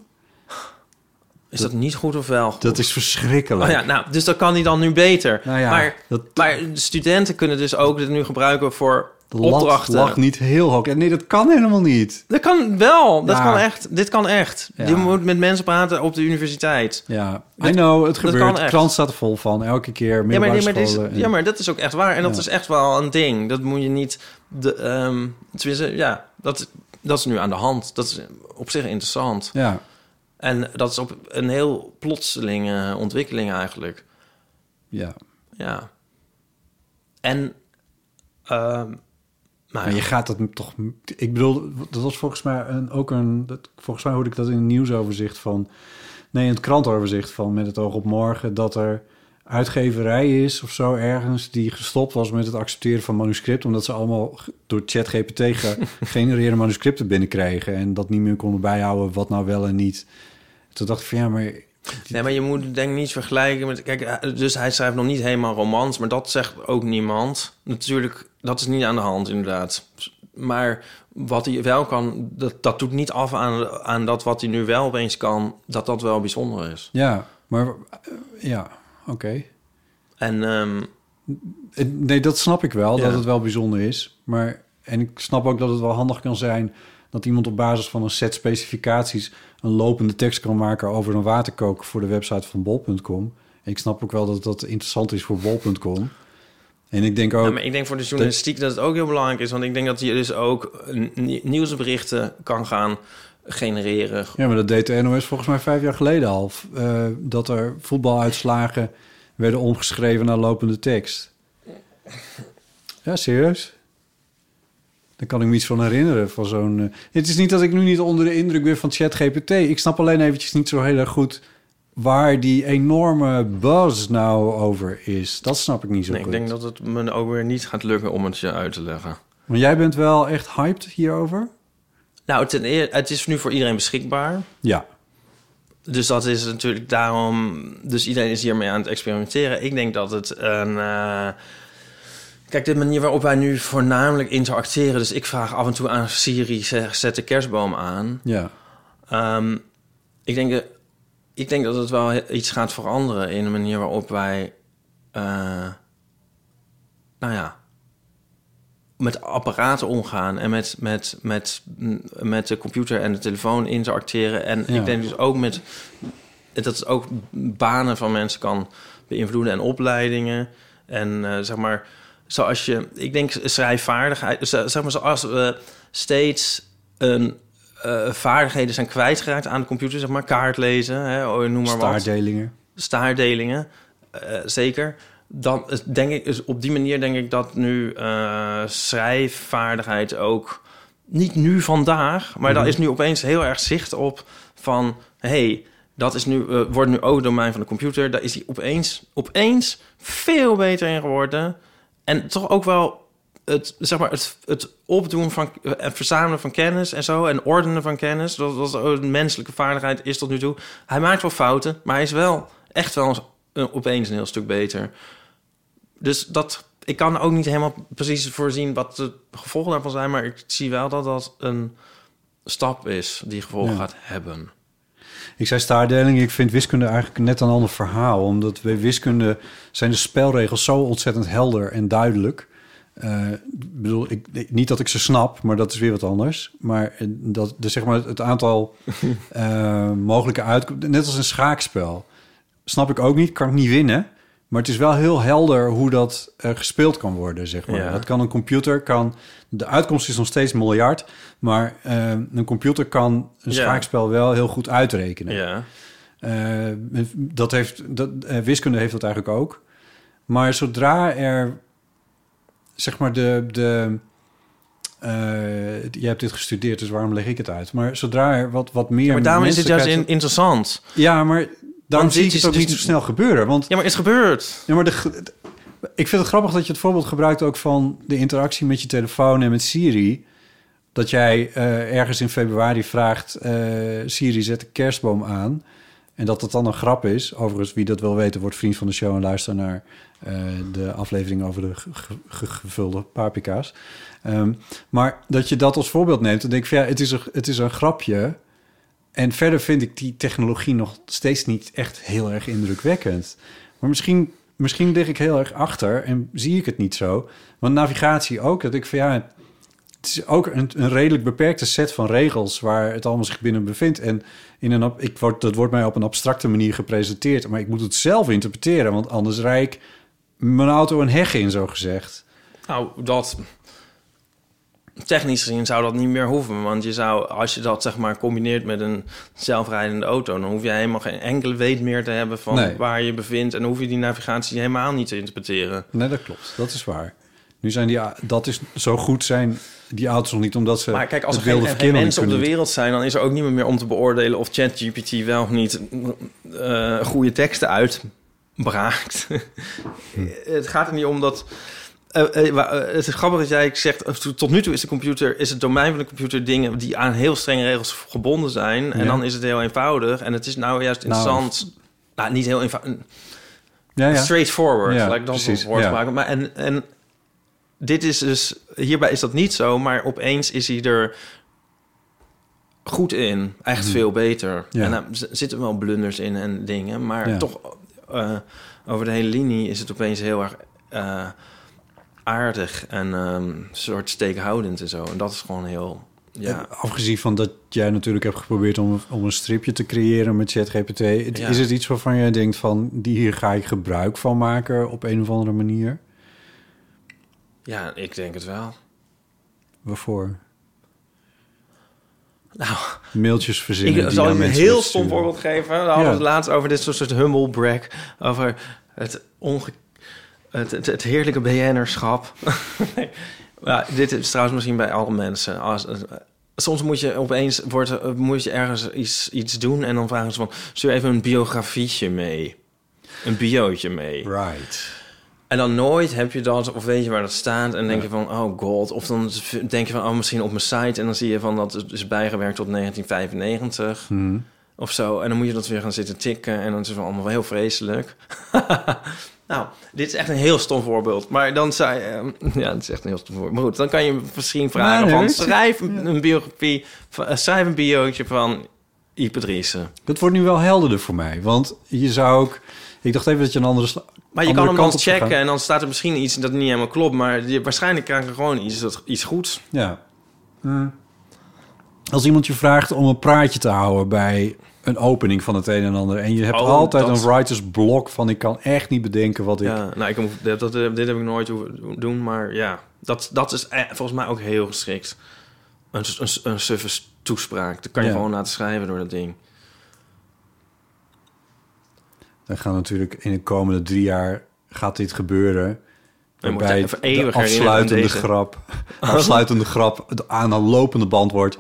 Is dat niet goed of wel? Dat is verschrikkelijk. Oh ja, nou, dus dat kan hij dan nu beter. Nou ja, maar, dat- maar de studenten kunnen dus ook dit nu gebruiken voor De lat opdrachten. lag niet heel hoog. En nee, dat kan helemaal niet. Dat kan wel. Dat Ja. kan echt. Dit kan echt. Ja. Je moet met mensen praten op de universiteit. Ja, I know, het gebeurt. De krant staat er vol van. Elke keer Ja maar, nee, is, en- ja, maar dat is ook echt waar. En dat Ja. is echt wel een ding. Dat moet je niet... De, ehm, tenminste, ja, dat, dat is nu aan de hand. Dat is op zich interessant. Ja, En dat is op een heel plotselinge ontwikkeling eigenlijk. ja. Ja. En... ehm Maar je gaat dat toch... Ik bedoel, dat was volgens mij een, ook een... Dat, volgens mij hoorde ik dat in een nieuwsoverzicht van... Nee, in het krantoverzicht van Met het oog op morgen... dat er uitgeverij is of zo ergens... die gestopt was met het accepteren van manuscripten... omdat ze allemaal door ChatGPT gegenereerde manuscripten binnenkregen... en dat niet meer konden bijhouden wat nou wel en niet. Toen dacht ik van ja, maar... Nee, maar je moet denk ik niet vergelijken met... Kijk, eh, dus hij schrijft nog niet helemaal romans, maar dat zegt ook niemand. Natuurlijk, dat is niet aan de hand inderdaad. Maar wat hij wel kan, dat, dat doet niet af aan, aan dat wat hij nu wel opeens kan... dat dat wel bijzonder is. Ja, maar... eh, ja, oké. En ehm, Eh, Nee, dat snap ik wel, Ja. dat het wel bijzonder is. Maar, en ik snap ook dat het wel handig kan zijn... dat iemand op basis van een set specificaties... een lopende tekst kan maken over een waterkoker... voor de website van bol.com. Ik snap ook wel dat dat interessant is voor bol.com. En ik denk ook... ja, maar ik denk voor de journalistiek dat het ook heel belangrijk is... want ik denk dat hij dus ook nie- nieuwsberichten kan gaan genereren. Ja, maar dat deed de NOS volgens mij vijf jaar geleden al. eh, dat er voetbaluitslagen werden omgeschreven naar lopende tekst. Ja, serieus? Daar kan ik me iets van herinneren. Van zo'n, eh, Het is niet dat ik nu niet onder de indruk ben van ChatGPT. Ik snap alleen eventjes niet zo heel erg goed waar die enorme buzz nou over is. Dat snap ik niet zo Nee, ik goed. denk dat het me ook weer niet gaat lukken om het je uit te leggen. Maar jij bent wel echt hyped hierover? Nou, ten eerste, het is nu voor iedereen beschikbaar. Ja. Dus dat is natuurlijk daarom... Dus iedereen is hiermee aan het experimenteren. Ik denk dat het een... eh, kijk, de manier waarop wij nu voornamelijk interacteren... Dus ik vraag af en toe aan Siri, zeg, zet de kerstboom aan. Ja. Ehm, ik, denk, dat- ik denk dat het wel iets gaat veranderen... in de manier waarop wij... eh, nou ja... met apparaten omgaan en met, met, met, met de computer en de telefoon interacteren. En Ja. ik denk dus ook met dat het ook banen van mensen kan beïnvloeden en opleidingen. En eh, zeg maar, zoals je, ik denk schrijfvaardigheid, z- zeg maar, zoals we steeds een eh, vaardigheden zijn kwijtgeraakt aan de computer, zeg maar, kaart lezen, hè, oh, noem maar wat Staardelingen. staardelingen, eh, zeker. Dan denk ik, is op die manier denk ik dat nu eh, schrijfvaardigheid ook niet nu vandaag, maar daar is nu opeens heel erg zicht op van hey, dat is nu, eh, wordt nu ook domein van de computer. Daar is hij opeens, opeens veel beter in geworden. En toch ook wel het, zeg maar, het, het opdoen van en verzamelen van kennis en zo. En ordenen van kennis. Dat, dat een menselijke vaardigheid is tot nu toe. Hij maakt wel fouten, maar hij is wel echt wel een- opeens een heel stuk beter. Dus dat, ik kan ook niet helemaal precies voorzien wat de gevolgen daarvan zijn. Maar ik zie wel dat dat een stap is die gevolgen Ja. gaat hebben. Ik zei staardeling, ik vind wiskunde eigenlijk net een ander verhaal. Omdat bij wiskunde zijn de spelregels zo ontzettend helder en duidelijk. Ik bedoel, ik, niet dat ik ze snap, maar dat is weer wat anders. Maar eh, dat, dus zeg maar het aantal eh, mogelijke uitkomsten, net als een schaakspel, snap ik ook niet, kan ik niet winnen. Maar het is wel heel helder hoe dat eh, gespeeld kan worden, zeg maar. Ja. Dat kan een computer, kan... De uitkomst is nog steeds miljard, maar eh, een computer kan een Ja. schaakspel wel heel goed uitrekenen. Ja. Eh, dat heeft, dat, wiskunde heeft dat eigenlijk ook. Maar zodra er, zeg maar, de. de je hebt dit gestudeerd, dus waarom leg ik het uit? Maar zodra er wat, wat meer. maar daarom is het juist in- interessant. Ja, maar dit zie is het ook dus niet zo snel gebeuren. Want Ja, maar het is gebeurd. ja, maar de, ik vind het grappig dat je het voorbeeld gebruikt ook van de interactie met je telefoon en met Siri. Dat jij eh, ergens in februari vraagt: eh, Siri, zet de kerstboom aan. En dat dat dan een grap is. Overigens, wie dat wil weten, wordt vriend van de show en luister naar eh, de aflevering over de ge- ge- ge- gevulde paprika's. Ehm, maar dat je dat als voorbeeld neemt, dan denk ik van ja, het is een, het is een grapje. En verder vind ik die technologie nog steeds niet echt heel erg indrukwekkend. Maar misschien, misschien lig ik heel erg achter en zie ik het niet zo. Want navigatie ook, dat ik van ja, het is ook een, een redelijk beperkte set van regels waar het allemaal zich binnen bevindt. En in een, ik word, dat wordt mij op een abstracte manier gepresenteerd, maar ik moet het zelf interpreteren, want anders rijd ik mijn auto een heg in, zo gezegd. Nou, dat... Technisch gezien zou dat niet meer hoeven. Want je zou, als je dat zeg maar combineert met een zelfrijdende auto... dan hoef je helemaal geen enkele weet meer te hebben van Nee. waar je bevindt... en dan hoef je die navigatie helemaal niet te interpreteren. Nee, dat klopt. Dat is waar. Nu zijn die, dat is zo goed zijn die auto's nog niet, omdat ze Maar kijk, als er geen, geen mensen op de wereld zijn... dan is er ook niet meer om te beoordelen of ChatGPT wel of niet eh, goede teksten uitbraakt. het gaat er niet om dat... eh, eh, eh, het is grappig dat jij zegt, tot nu toe is de computer, is het domein van de computer dingen die aan heel strenge regels gebonden zijn. En dan is het heel eenvoudig. En het is nou juist Nou, interessant. Nou, niet heel eenvoudig. Ja, ja. Straightforward, Ja, ik dat precies, als woord gebruiken. Maar en, en dit is dus, hierbij is dat niet zo, maar opeens is hij er goed in. Echt veel beter. Hmm. En daar z- zitten wel blunders in en dingen, maar toch over de hele linie is het opeens heel erg aardig en ehm, soort steekhoudend en zo. En dat is gewoon heel, ja. Afgezien van dat jij natuurlijk hebt geprobeerd om, om een stripje te creëren met ChatGPT, Ja. is het iets waarvan jij denkt van die hier ga ik gebruik van maken op een of andere manier? Ja, ik denk het wel. Waarvoor? Nou, Mailtjes verzinnen. Ik zal je een heel stom voorbeeld geven. We hadden Ja. het laatst over dit soort, soort humble brag. Over het, onge het, het, het heerlijke BN'erschap. nee. ja, dit is trouwens misschien bij alle mensen. Als, eh, soms moet je opeens wordt, er- moet je ergens iets, iets doen... en dan vragen ze van... stuur even een biografietje mee. Een biootje mee. Right. En dan nooit heb je dat, of weet je waar dat staat... en denk je van, oh god. Of dan denk je van, oh, misschien op mijn site... en dan zie je van, dat is bijgewerkt tot 1995... Hmm. Of zo. En dan moet je dat weer gaan zitten tikken... en dan is het allemaal wel heel vreselijk. nou, dit is echt een heel stom voorbeeld. Maar dan zei... ehm, ja, het is echt een heel stom voorbeeld. Maar goed, dan kan je misschien vragen van... schrijf een biografie... van- eh, schrijf een biootje van Ipe. Dat wordt nu wel helderder voor mij. Want je zou ook... Ik dacht even dat je een andere... Maar je kan hem dan checken gaan. en dan staat er misschien iets dat niet helemaal klopt. Maar je, waarschijnlijk krijg je gewoon iets, dat, iets goeds. Ja. Als iemand je vraagt om een praatje te houden bij een opening van het een en ander... en je hebt Oh, altijd dat- een writer's block van... ik kan echt niet bedenken wat ik... Ja, nou, ik, dat, dat, dit heb ik nooit hoeven doen. Maar ja, dat, dat is eh, volgens mij ook heel geschikt. Een, een, een suffe toespraak. Dat kan je Ja. gewoon laten schrijven door dat ding. Dan gaan natuurlijk in de komende drie jaar gaat dit gebeuren. Waarbij even de afsluitende grap, afsluitende grap het aan een lopende band wordt.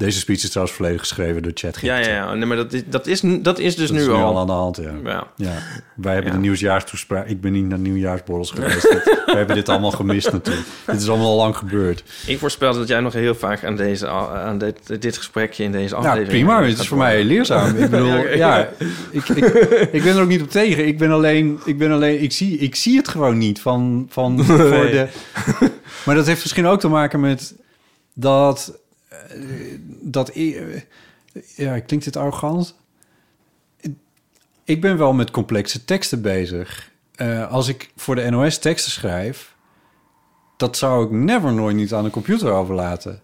Deze speech is trouwens volledig geschreven door ChatGPT. Ja, ja, ja. Nee, maar dat is, dat is, dat is dus Dat nu is al. aan de hand, ja. Ja. ja. Wij hebben Ja. de nieuwsjaarstoespraak. Ik ben niet naar nieuwjaarsborrels geweest. We hebben dit allemaal gemist natuurlijk. Dit is allemaal al lang gebeurd. Ik voorspel dat jij nog heel vaak aan, deze, aan dit, dit gesprekje in deze aflevering... prima. gaat Het is voor mij leerzaam. Ik bedoel, Ja, ja, ik, ik, ik ben er ook niet op tegen. Ik ben alleen, ik ben alleen, ik zie, ik zie het gewoon niet van, van voor de. Maar dat heeft misschien ook te maken met dat, dat, eh, ja, klinkt dit arrogant? Ik ben wel met complexe teksten bezig. Eh, als ik voor de NOS teksten schrijf, dat zou ik never nooit niet aan de computer overlaten.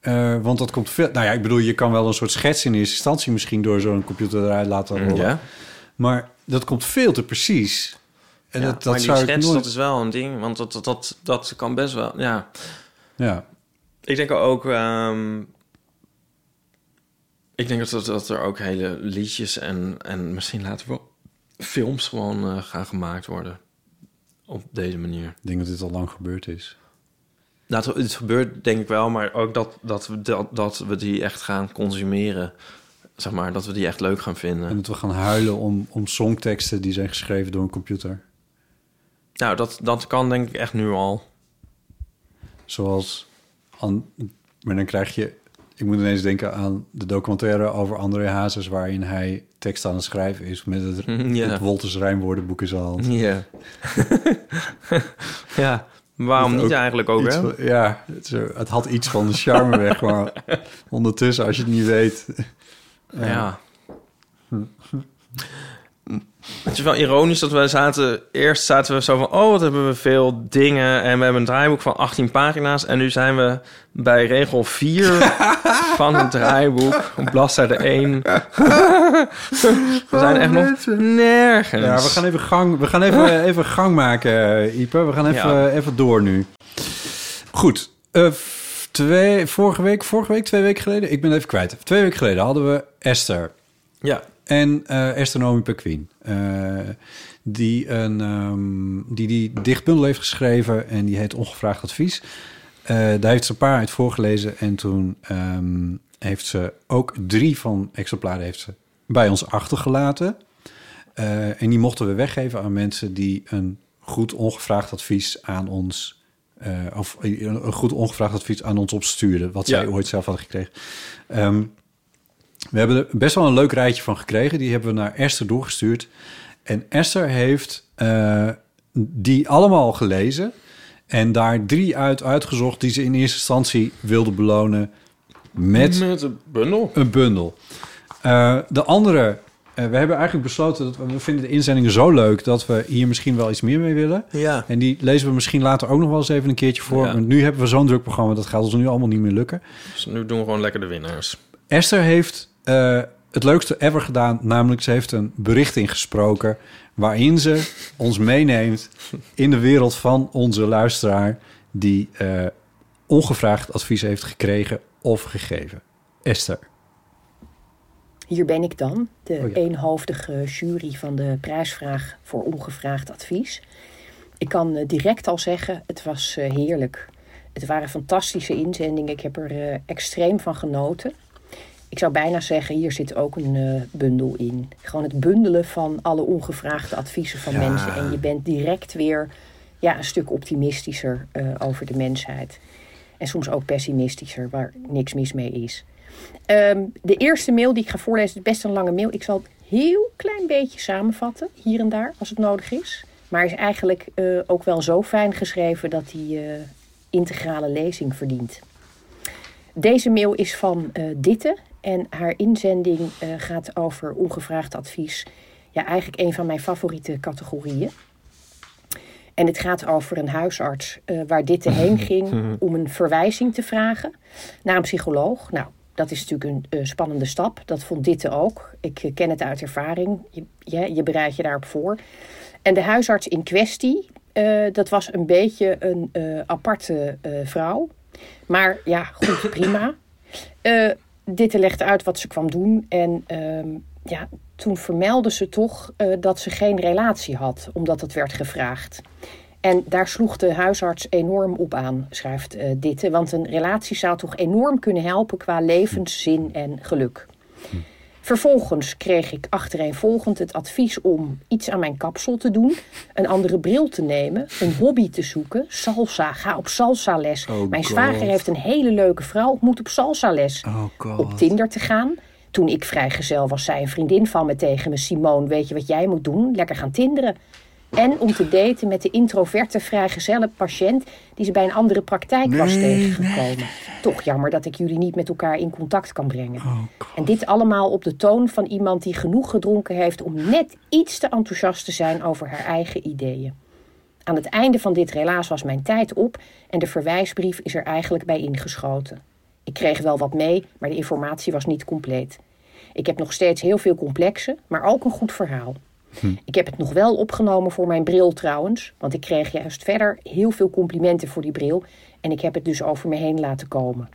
Eh, want dat komt veel... Nou ja, ik bedoel, je kan wel een soort schets in eerste instantie... misschien door zo'n computer eruit laten rollen. Ja. Maar dat komt veel te precies. En Ja, dat, dat maar die zou ik schets, nooit... dat is wel een ding. Want dat, dat, dat, dat kan best wel... Ja. Ja, Ik denk ook... ehm, ik denk dat, dat er ook hele liedjes en, en misschien later wel films gewoon eh, gaan gemaakt worden. Op deze manier. ik denk dat dit al lang gebeurd is. Dat, het gebeurt denk ik wel, maar ook dat, dat, we, dat, dat we die echt gaan consumeren. Zeg maar, dat we die echt leuk gaan vinden. En dat we gaan huilen om, om songteksten die zijn geschreven door een computer. Nou, dat, dat kan denk ik echt nu al. Zoals... An, maar dan krijg je... Ik moet ineens denken aan de documentaire over André Hazes... waarin hij tekst aan het schrijven is... met het, Ja. het Wolters Rijnwoordenboek in zijn hand. Ja. ja, waarom niet ook eigenlijk ook, hè? van- ja, het, het had iets van de charme weg, maar ondertussen, als je het niet weet... Ja. Het is wel ironisch dat we zaten... Eerst zaten we zo van... Oh, wat hebben we veel dingen. En we hebben een draaiboek van 18 pagina's. En nu zijn we bij regel 4 van het draaiboek. Op bladzijde 1. we zijn echt nog nergens. Ja, we gaan even gang, we gaan even, even gang maken, Ipe. We gaan even, Ja. even door nu. Goed. eh, twee, vorige week, vorige week, twee weken geleden, ik ben even kwijt. Twee weken geleden hadden we Esther. Ja. En eh, Esther Nomi Pequien. eh, die, een, ehm, die die dichtbundel heeft geschreven en die heet Ongevraagd Advies. Eh, daar heeft ze een paar uit voorgelezen en toen ehm, heeft ze ook drie van exemplaren heeft ze bij ons achtergelaten. Eh, en die mochten we weggeven aan mensen die een goed ongevraagd advies aan ons... eh, of een goed ongevraagd advies aan ons opstuurden... wat Ja. zij ooit zelf hadden gekregen. Ehm, we hebben er best wel een leuk rijtje van gekregen. Die hebben we naar Esther doorgestuurd. En Esther heeft eh, die allemaal gelezen... en daar drie uit uitgezocht... die ze in eerste instantie wilde belonen met Met een bundel. een bundel. Eh, de andere, eh, we hebben eigenlijk besloten dat we, we vinden de inzendingen zo leuk dat we hier misschien wel iets meer mee willen. Ja. En die lezen we misschien later ook nog wel eens even een keertje voor. Ja. Want nu hebben we zo'n druk programma, dat gaat ons nu allemaal niet meer lukken. Dus nu doen we gewoon lekker de winnaars. Esther heeft eh, het leukste ever gedaan, namelijk ze heeft een bericht ingesproken waarin ze ons meeneemt in de wereld van onze luisteraar die eh, ongevraagd advies heeft gekregen of gegeven. Esther. Hier ben ik dan, de Oh ja. eenhoofdige jury van de prijsvraag voor ongevraagd advies. Ik kan eh, direct al zeggen, het was heerlijk. Het waren fantastische inzendingen. Ik heb er extreem van genoten. Ik zou bijna zeggen, hier zit ook een uh, bundel in. Gewoon het bundelen van alle ongevraagde adviezen van mensen. En je bent direct weer ja, een stuk optimistischer uh, over de mensheid. En soms ook pessimistischer, waar niks mis mee is. Um, de eerste mail die ik ga voorlezen is best een lange mail. Ik zal het heel klein beetje samenvatten, hier en daar, als het nodig is. Maar is eigenlijk uh, ook wel zo fijn geschreven dat die integrale lezing verdient. Deze mail is van Ditte en haar inzending uh, gaat over ongevraagd advies. Ja, eigenlijk een van mijn favoriete categorieën. En het gaat over een huisarts uh, waar dit heen ging om een verwijzing te vragen naar een psycholoog. Nou, dat is natuurlijk een uh, spannende stap. Dat vond Ditte ook. Ik ken het uit ervaring. Je, je, je, bereidt je daarop voor. En de huisarts in kwestie, dat was een beetje een aparte vrouw. Maar ja, goed, prima. Ditte legde uit wat ze kwam doen. En uh, ja, toen vermeldde ze toch uh, dat ze geen relatie had, omdat het werd gevraagd. En daar sloeg de huisarts enorm op aan, schrijft uh, Ditte. Want een relatie zou toch enorm kunnen helpen qua levenszin en geluk. Hm. Vervolgens kreeg ik achtereenvolgend het advies om iets aan mijn kapsel te doen, een andere bril te nemen, een hobby te zoeken, salsa, ga op salsa les. Oh mijn zwager heeft een hele leuke vrouw, moet op salsa les. Oh op Tinder te gaan. Toen ik vrijgezel was, zei een vriendin van me tegen me, Simone, weet je wat jij moet doen? Lekker gaan tinderen. En om te daten met de introverte vrijgezelle patiënt die ze bij een andere praktijk was tegengekomen. Toch jammer dat ik jullie niet met elkaar in contact kan brengen. Oh, en dit allemaal op de toon van iemand die genoeg gedronken heeft om net iets te enthousiast te zijn over haar eigen ideeën. Aan het einde van dit relaas was mijn tijd op en de verwijsbrief is er eigenlijk bij ingeschoten. Ik kreeg wel wat mee, maar de informatie was niet compleet. Ik heb nog steeds heel veel complexen, maar ook een goed verhaal. Hm. Ik heb het nog wel opgenomen voor mijn bril trouwens. Want ik kreeg juist verder heel veel complimenten voor die bril. En ik heb het dus over me heen laten komen.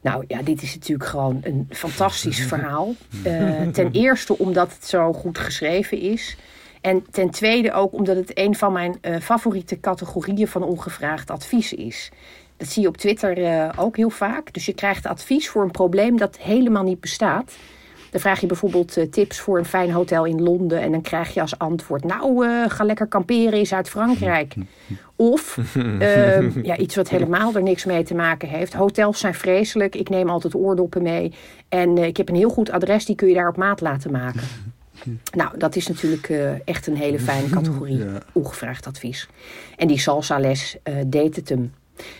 Nou ja, dit is natuurlijk gewoon een fantastisch verhaal. Uh, ten eerste omdat het zo goed geschreven is. En ten tweede ook omdat het een van mijn uh, favoriete categorieën van ongevraagd advies is. Dat zie je op Twitter uh, ook heel vaak. Dus je krijgt advies voor een probleem dat helemaal niet bestaat. Dan vraag je bijvoorbeeld uh, tips voor een fijn hotel in Londen. En dan krijg je als antwoord: Nou, uh, ga lekker kamperen in Zuid-Frankrijk. Of uh, ja, iets wat helemaal er niks mee te maken heeft. Hotels zijn vreselijk. Ik neem altijd oordoppen mee. En ik heb een heel goed adres, die kun je daar op maat laten maken. Nou, dat is natuurlijk echt een hele fijne categorie. Ja. Ongevraagd advies. En die salsa-les deed het hem.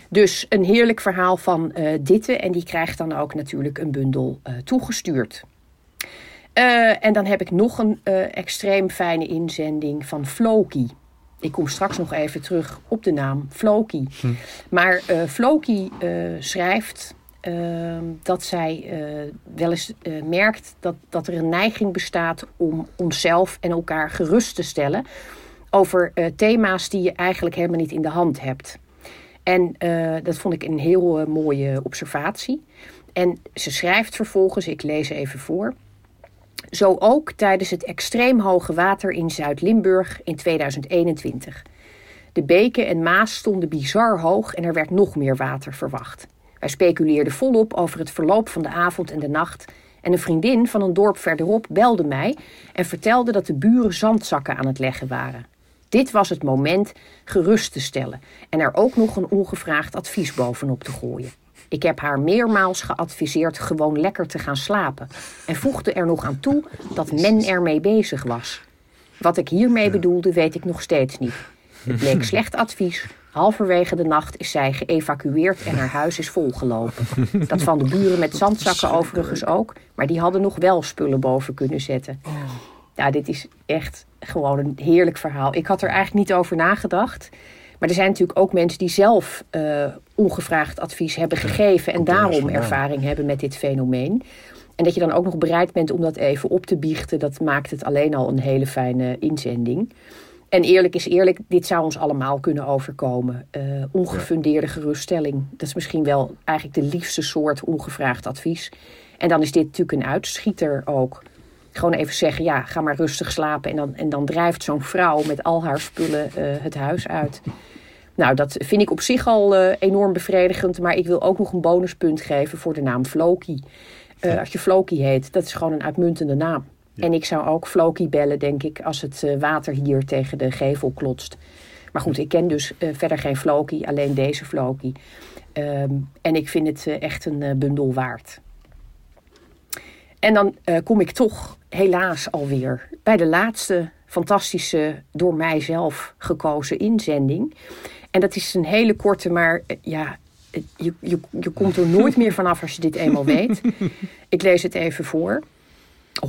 Dus een heerlijk verhaal van Ditte. En die krijgt dan ook natuurlijk een bundel toegestuurd. Uh, en dan heb ik nog een uh, extreem fijne inzending van Floki. Ik kom straks nog even terug op de naam Floki. Hm. Maar uh, Floki schrijft ehm, dat zij wel eens merkt dat, dat er een neiging bestaat om onszelf en elkaar gerust te stellen over thema's die je eigenlijk helemaal niet in de hand hebt. En dat vond ik een heel mooie observatie. En ze schrijft vervolgens, ik lees even voor. Zo ook tijdens het extreem hoge water in Zuid-Limburg in 2021. De beken en maas stonden bizar hoog en er werd nog meer water verwacht. Wij speculeerden volop over het verloop van de avond en de nacht. En een vriendin van een dorp verderop belde mij en vertelde dat de buren zandzakken aan het leggen waren. Dit was het moment gerust te stellen en er ook nog een ongevraagd advies bovenop te gooien. Ik heb haar meermaals geadviseerd gewoon lekker te gaan slapen. En voegde er nog aan toe dat men ermee bezig was. Wat ik hiermee bedoelde, weet ik nog steeds niet. Het bleek slecht advies. Halverwege de nacht is zij geëvacueerd en haar huis is volgelopen. Dat van de buren met zandzakken overigens ook, maar die hadden nog wel spullen boven kunnen zetten. Ja, dit is echt gewoon een heerlijk verhaal. Ik had er eigenlijk niet over nagedacht. Maar er zijn natuurlijk ook mensen die zelf uh, ongevraagd advies hebben gegeven en daarom ervaring hebben met dit fenomeen. En dat je dan ook nog bereid bent om dat even op te biechten, dat maakt het alleen al een hele fijne inzending. En eerlijk is eerlijk, dit zou ons allemaal kunnen overkomen. Uh, ongefundeerde geruststelling. Dat is misschien wel eigenlijk de liefste soort ongevraagd advies. En dan is dit natuurlijk een uitschieter ook. Gewoon even zeggen, ja, ga maar rustig slapen. En dan, en dan drijft zo'n vrouw met al haar spullen uh, het huis uit. Nou, dat vind ik op zich al uh, enorm bevredigend. Maar ik wil ook nog een bonuspunt geven voor de naam Floki. Eh, als je Floki heet, dat is gewoon een uitmuntende naam. En ik zou ook Floki bellen, denk ik, als het eh, water hier tegen de gevel klotst. Maar goed, ik ken dus eh, verder geen Floki, alleen deze Floki. Ehm, en ik vind het eh, echt een eh, bundel waard. En dan eh, kom ik toch helaas alweer bij de laatste fantastische, door mijzelf gekozen inzending. En dat is een hele korte, maar eh, ja, je, je, je komt er nooit meer vanaf als je dit eenmaal weet. Ik lees het even voor.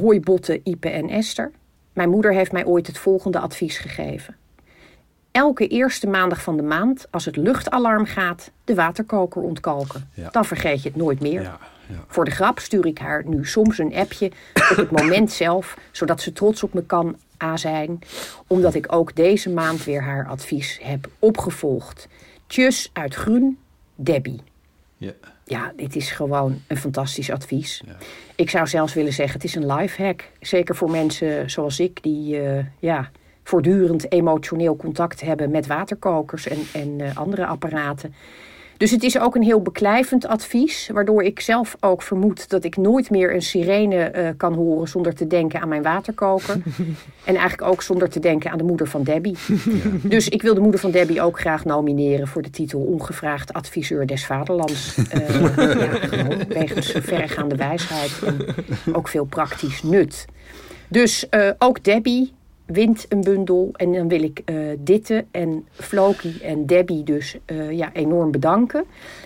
Hoi Botte, Ipe en Esther. Mijn moeder heeft mij ooit het volgende advies gegeven. Elke eerste maandag van de maand, als het luchtalarm gaat, de waterkoker ontkalken. Ja. Dan vergeet je het nooit meer. Ja, ja. Voor de grap stuur ik haar nu soms een appje op het moment zelf, zodat ze trots op me kan a zijn, omdat ik ook deze maand weer haar advies heb opgevolgd. Tjus uit Groen, Debbie. Ja. Ja, dit is gewoon een fantastisch advies. Ik zou zelfs willen zeggen, het is een lifehack. Zeker voor mensen zoals ik, die eh, ja, voortdurend emotioneel contact hebben met waterkokers en, en eh, andere apparaten. Dus het is ook een heel beklijvend advies, waardoor ik zelf ook vermoed dat ik nooit meer een sirene eh, kan horen zonder te denken aan mijn waterkoker. en eigenlijk ook zonder te denken aan de moeder van Debbie. Dus ik wil de moeder van Debbie ook graag nomineren voor de titel Ongevraagd Adviseur des Vaderlands. Eh, ja, wegens verregaande wijsheid en ook veel praktisch nut. Dus eh, ook Debbie wint een bundel. En dan wil ik eh Ditte en Floki en Debbie dus eh, ja, enorm bedanken.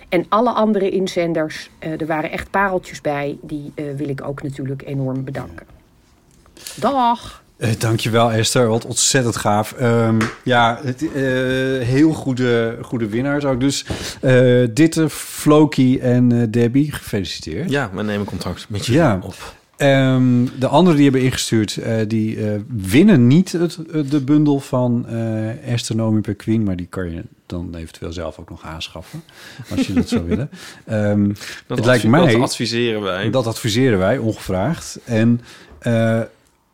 En alle andere inzenders, eh, er waren echt pareltjes bij, die eh, wil ik ook natuurlijk enorm bedanken. Dag! Eh, dankjewel Esther, wat ontzettend gaaf. Ehm, ja, het, eh, heel goede, goede winnaars ook. Dus eh Ditte, Floki en eh, Debbie, gefeliciteerd. Ja, we nemen contact met je Ja. op. Ehm, de anderen die hebben ingestuurd, eh, die eh, winnen niet het, het- de bundel van eh Esther Nomi per Queen, maar die kan je dan eventueel zelf ook nog aanschaffen, als je dat zou willen. Ehm, Dat het lijkt mij, dat adviseren wij. Dat adviseren wij, ongevraagd. En eh,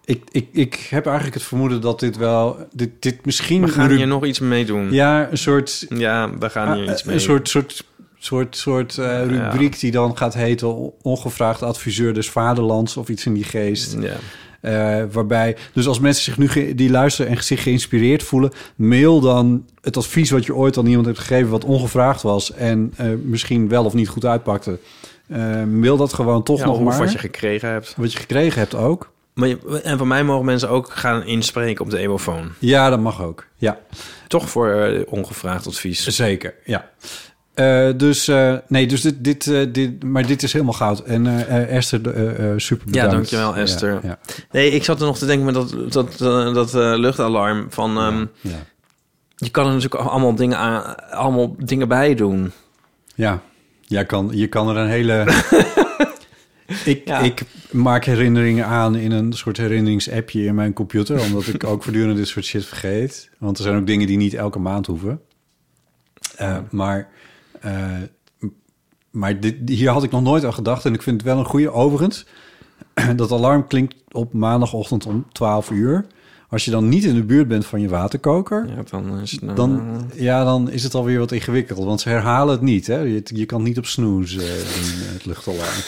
ik, ik, ik heb eigenlijk het vermoeden dat dit wel, dit, dit misschien... We gaan hier nog iets mee doen. Ja, een soort... Ja, we gaan hier Ah, iets mee Een soort, soort, soort, soort eh, rubriek die dan gaat heten... ongevraagd adviseur des vaderlands of iets in die geest. Ja. Eh, waarbij, dus als mensen zich nu die luisteren en zich geïnspireerd voelen, mail dan het advies wat je ooit aan iemand hebt gegeven, wat ongevraagd was en eh, misschien wel of niet goed uitpakte. Eh, mail dat gewoon toch Ja, nog maar. wat je gekregen hebt. Wat je gekregen hebt ook. Maar je- en van mij mogen mensen ook gaan inspreken op de emofoon. Ja, dat mag ook. Ja, Toch voor ongevraagd advies. zeker. Ja. Eh, dus eh, nee, dus dit, dit, eh, dit, maar dit is helemaal goud. En Esther, super bedankt. Ja, dankjewel Esther. Ja, ja. Nee, ik zat er nog te denken met dat, dat, dat luchtalarm van... ehm, ja. Je kan er natuurlijk allemaal dingen, aan, allemaal dingen bij doen. Ja, jij kan, je kan er een hele... ik, ik maak herinneringen aan in een soort herinneringsappje in mijn computer... omdat ik ook voortdurend dit soort shit vergeet. Want er zijn ook dingen die niet elke maand hoeven. Maar maar dit, hier had ik nog nooit aan gedacht. En ik vind het wel een goede. Overigens, dat alarm klinkt op maandagochtend om 12 uur. Als je dan niet in de buurt bent van je waterkoker... Ja, dan is het... Dan, ja, dan is het alweer wat ingewikkeld. Want ze herhalen het niet. Hè? Je, je kan niet op snooze eh, doen, het luchtalarm.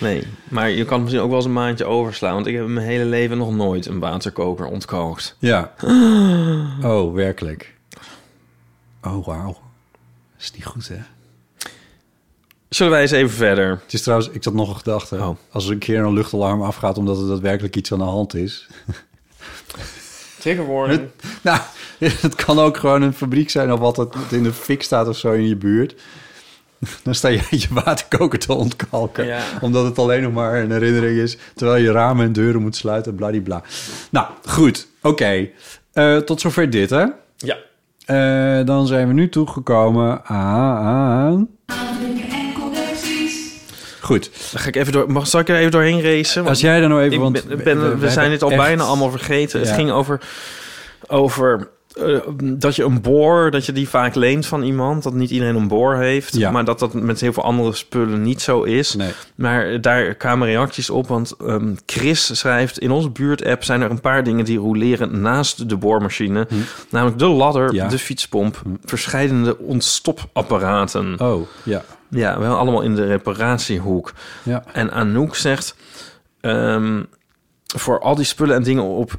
Nee, maar je kan het misschien ook wel eens een maandje overslaan. Want ik heb in mijn hele leven nog nooit een waterkoker ontkookt. Ja. Oh, werkelijk. Oh, wauw. Dat is niet goed, hè? Zullen wij eens even verder? Het is trouwens, ik had nog een gedachte. Oh. Als er een keer een luchtalarm afgaat omdat er daadwerkelijk iets aan de hand is. Triggerwarning. nou, het kan ook gewoon een fabriek zijn of wat het in de fik staat of zo in je buurt. Dan sta je je waterkoker te ontkalken. Ja. Omdat het alleen nog maar een herinnering is. Terwijl je ramen en deuren moet sluiten, bladibla. Nou, goed. Oké. Eh, tot zover dit, hè? Ja. Eh, dan zijn we nu toegekomen aan... Goed. Dan ga ik even door. Mag, zal ik er even doorheen racen? Want Als jij er nou even... ik want ben, ben- we, we zijn dit al echt- bijna allemaal vergeten. Ja. Het ging over, over eh, dat je een boor, dat je die vaak leent van iemand. Dat niet iedereen een boor heeft. Ja. Maar dat dat met heel veel andere spullen niet zo is. Nee. Maar daar kwamen reacties op. Want ehm, Chris schrijft... In onze buurt-app zijn er een paar dingen die roleren naast de boormachine. Namelijk de ladder, Hm. Ja. Hm. de fietspomp... verschillende ontstopapparaten. Oh, ja. Ja, wel allemaal in de reparatiehoek. Ja. En Anouk zegt... ehm, voor al die spullen en dingen op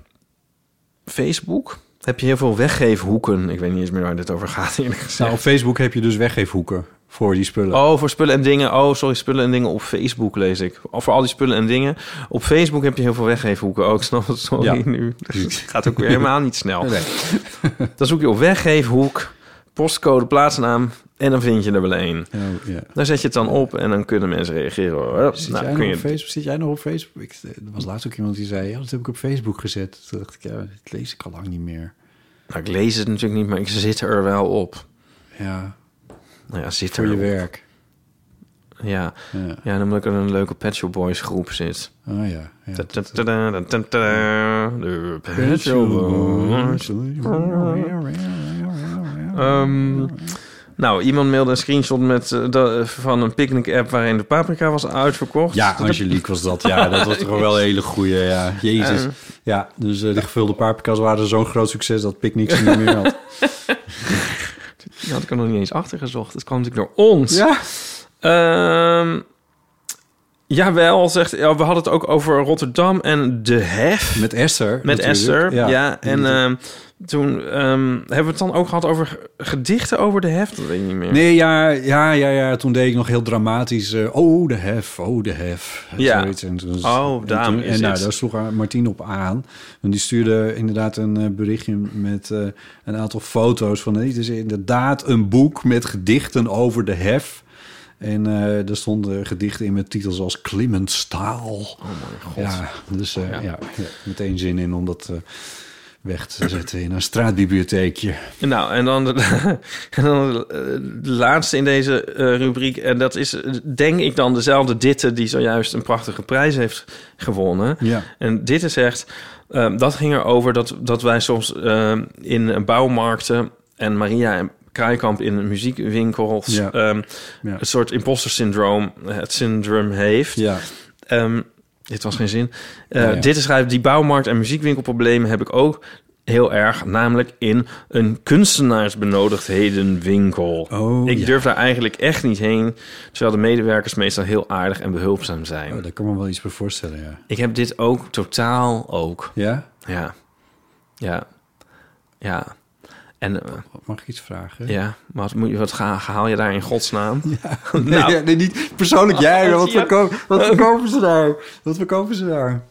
Facebook... heb je heel veel weggeefhoeken. Ik weet niet eens meer waar dit over gaat, eerlijk gezegd. Nou, op Facebook heb je dus weggeefhoeken voor die spullen. Oh, voor spullen en dingen. Oh, sorry, spullen en dingen op Facebook lees ik. Of voor al die spullen en dingen. Op Facebook heb je heel veel weggeefhoeken. Oh, ik snap het, sorry Ja. nu. Het gaat ook weer helemaal niet snel. Nee. Dan zoek je op weggeefhoek, postcode, plaatsnaam... en dan vind je er wel één. Oh, ja. Daar zet je het dan op en dan kunnen mensen reageren. Zit, Nou, jij kun nog je... op Facebook? Zit jij nog op Facebook? Ik, er was laatst ook iemand die zei, ja, dat heb ik op Facebook gezet. Toen dacht ik, ja, dat lees ik al lang niet meer. Nou, ik lees het natuurlijk niet, maar ik zit er wel op. Ja, Nou ja, zit voor er je op. werk. Ja. Ja. ja, dan omdat ik in een leuke Pet Shop Boys groep zit. Oh ja. ja. Ta-ta-ta-da, ta-ta-ta, De Pet Shop Boys. Nou, iemand mailde een screenshot met, eh, de- van een picknick-app waarin de paprika was uitverkocht. Ja, Angelique was dat. Ja, dat was toch wel een hele goeie. Ja, jezus. Eh. Ja, dus eh, de gevulde paprika's waren zo'n groot succes dat Picnic ze niet meer had. Die had ik er nog niet eens achter gezocht. Het kwam natuurlijk door ons. Ja. Ehm, jawel, zegt... Ja, we hadden het ook over Rotterdam en de hef. Met Esther. Met. Esther, ja. En ehm, toen ehm, hebben we het dan ook gehad over gedichten over de hef. Dat weet ik niet meer. Nee, ja, ja, ja, ja. Toen deed ik nog heel dramatisch. eh, oh, de hef, oh, de hef. Ja. Zoiets. En, toen- Oh, en daarom toen- is En nou, daar sloeg Martien op aan. Want die stuurde inderdaad een eh, berichtje met eh, een aantal foto's van... Het is inderdaad een boek met gedichten over de hef. En eh er stonden gedichten in met titels als Klimmend Staal. Oh mijn god. Ja, dus eh, Ja. ja. Meteen zin in om dat eh, weg te zetten in een straatbibliotheekje. Nou, en dan de, en dan de, laatste in deze rubriek. En dat is, denk ik, dan dezelfde Ditte... die zojuist een prachtige prijs heeft gewonnen. Ja. En Ditte zegt... ehm, dat ging erover dat, dat wij soms in bouwmarkten... en Maria en Kraaikamp in muziekwinkels... Ja. ehm, Ja. een soort imposter syndroom, het syndroom heeft. Ja. Ehm, dit was geen zin. Eh, Ja, ja. Dit is schrijft die bouwmarkt- en muziekwinkelproblemen heb ik ook heel erg, namelijk in een kunstenaarsbenodigdhedenwinkel. Oh, ik ja. durf daar eigenlijk echt niet heen, terwijl de medewerkers meestal heel aardig en behulpzaam zijn. Oh, daar kan me wel iets bij voorstellen, ja. Ik heb dit ook totaal ook. Ja? Ja. Ja. Ja. En eh, Mag ik iets vragen? ja, wat, moet je, wat ga, haal je daar in godsnaam? Nee, Nou. ja, nee, niet persoonlijk jij. maar wat, Ja. verko wat verkopen ze daar? Wat verkopen ze daar?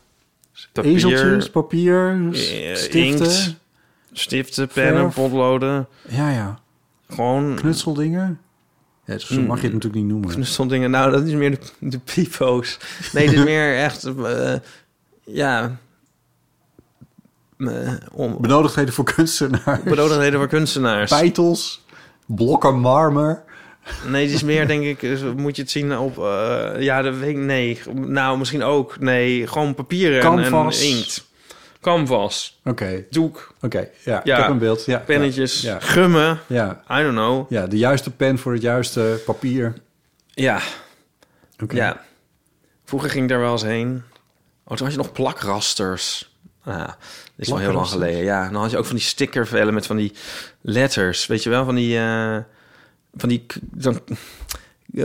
Papier, Ezeltjes, papier, s- eh, stiften. inkt, stiften, pennen, potloden. Ja, ja. Gewoon Knutseldingen? Ja, zo mag je het natuurlijk niet noemen. knutseldingen. Nou, dat is meer de, de pipo's. Nee, dit is meer echt... eh, ja... om, Benodigdheden voor kunstenaars. benodigdheden voor kunstenaars. Peitels, blokken marmer. Nee, het is meer, denk ik... eh, Moet je het zien op... eh, ja, de week... Nee, nou, misschien ook. Nee, gewoon papieren en- inkt. Canvas. Oké, Doek. oké. Ja, Ja. ik heb een beeld. Ja, Pennetjes. Ja, Gummen. ja, I don't know. ja, de juiste pen voor het juiste papier. Ja. Oké. Ja. Vroeger ging ik daar wel eens heen. Oh, toen had je nog plakrasters. Ah, dit is wel heel lang geleden. Ja, dan had je ook van die stickervellen met van die letters. Weet je wel, van die... eh, van die dan,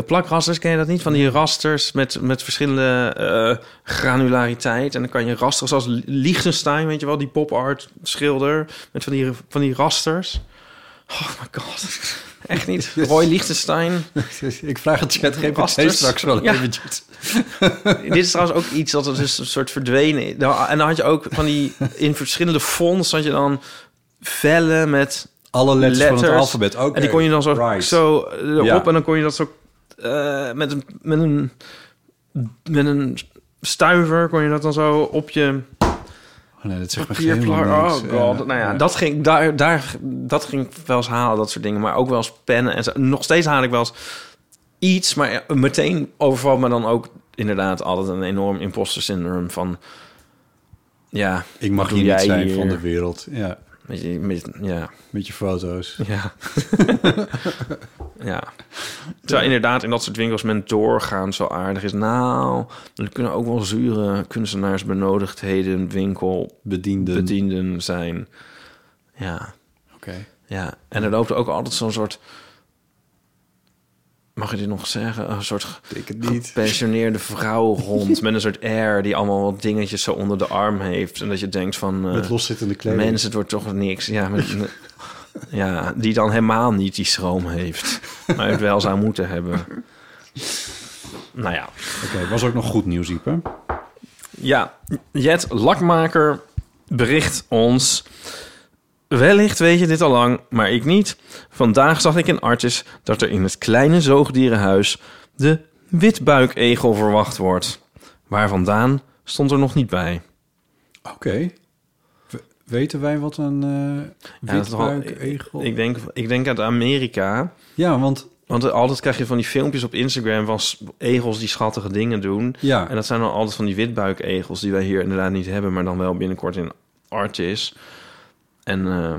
plakrasters, ken je dat niet? Van die rasters met, met verschillende eh, granulariteit. En dan kan je rasters zoals Liechtenstein, weet je wel, die pop-art schilder. Met van die, van die rasters. Oh my god. Echt niet. Roy Liechtenstein. ik vraag het ChatGPT Rasters. straks wel Ja. eventjes. Dit is trouwens ook iets dat er dus een soort verdwenen is. Nou, En dan had je ook van die... In verschillende fonts had je dan vellen met Alle letters, van het alfabet. En die kon je dan zo, Right. zo erop Ja. en dan kon je dat zo... eh, met, een, met, een, met een stuiver kon je dat dan zo op je nee, dat zegt me. Oh god. Ja, nou ja. Dat, ging, daar, daar, dat ging wel eens halen, dat soort dingen. Maar ook wel eens pennen. En zo. nog steeds haal ik wel eens iets. Maar meteen overvalt me dan ook inderdaad altijd een enorm imposter syndroom van... Ja, Ik mag hier niet zijn hier? van de wereld. Ja. Met je, met, ja. Met je foto's. Ja. ja. Terwijl inderdaad in dat soort winkels men doorgaan zo aardig is. Nou, er kunnen ook wel zure kunstenaarsbenodigdheden winkel Bedienden. bedienden zijn. Ja. Oké. Ja, en er loopt ook altijd zo'n soort... Mag je dit nog zeggen? Een soort niet. gepensioneerde vrouw rond... met een soort air die allemaal wat dingetjes zo onder de arm heeft. En dat je denkt van... eh, Met loszittende kleding. Mensen, het wordt toch niks. Ja, met, ja, die dan helemaal niet die schroom heeft. Maar het wel zou moeten hebben. Nou ja. Oké, was ook nog goed nieuws, Ieper. Ja, Jet Lakmaker bericht ons... Wellicht weet je dit al lang, maar ik niet. Vandaag zag ik in Artis dat er in het kleine zoogdierenhuis... de witbuikegel verwacht wordt. Waar vandaan stond er nog niet bij. Oké. Weten wij wat een Ja, wel- witbuikegel... Ik denk, ik denk uit Amerika... Ja, want... Want altijd krijg je van die filmpjes op Instagram van egels die schattige dingen doen. Ja. En dat zijn dan altijd van die witbuikegels die wij hier inderdaad niet hebben, maar dan wel binnenkort in Artis. En eh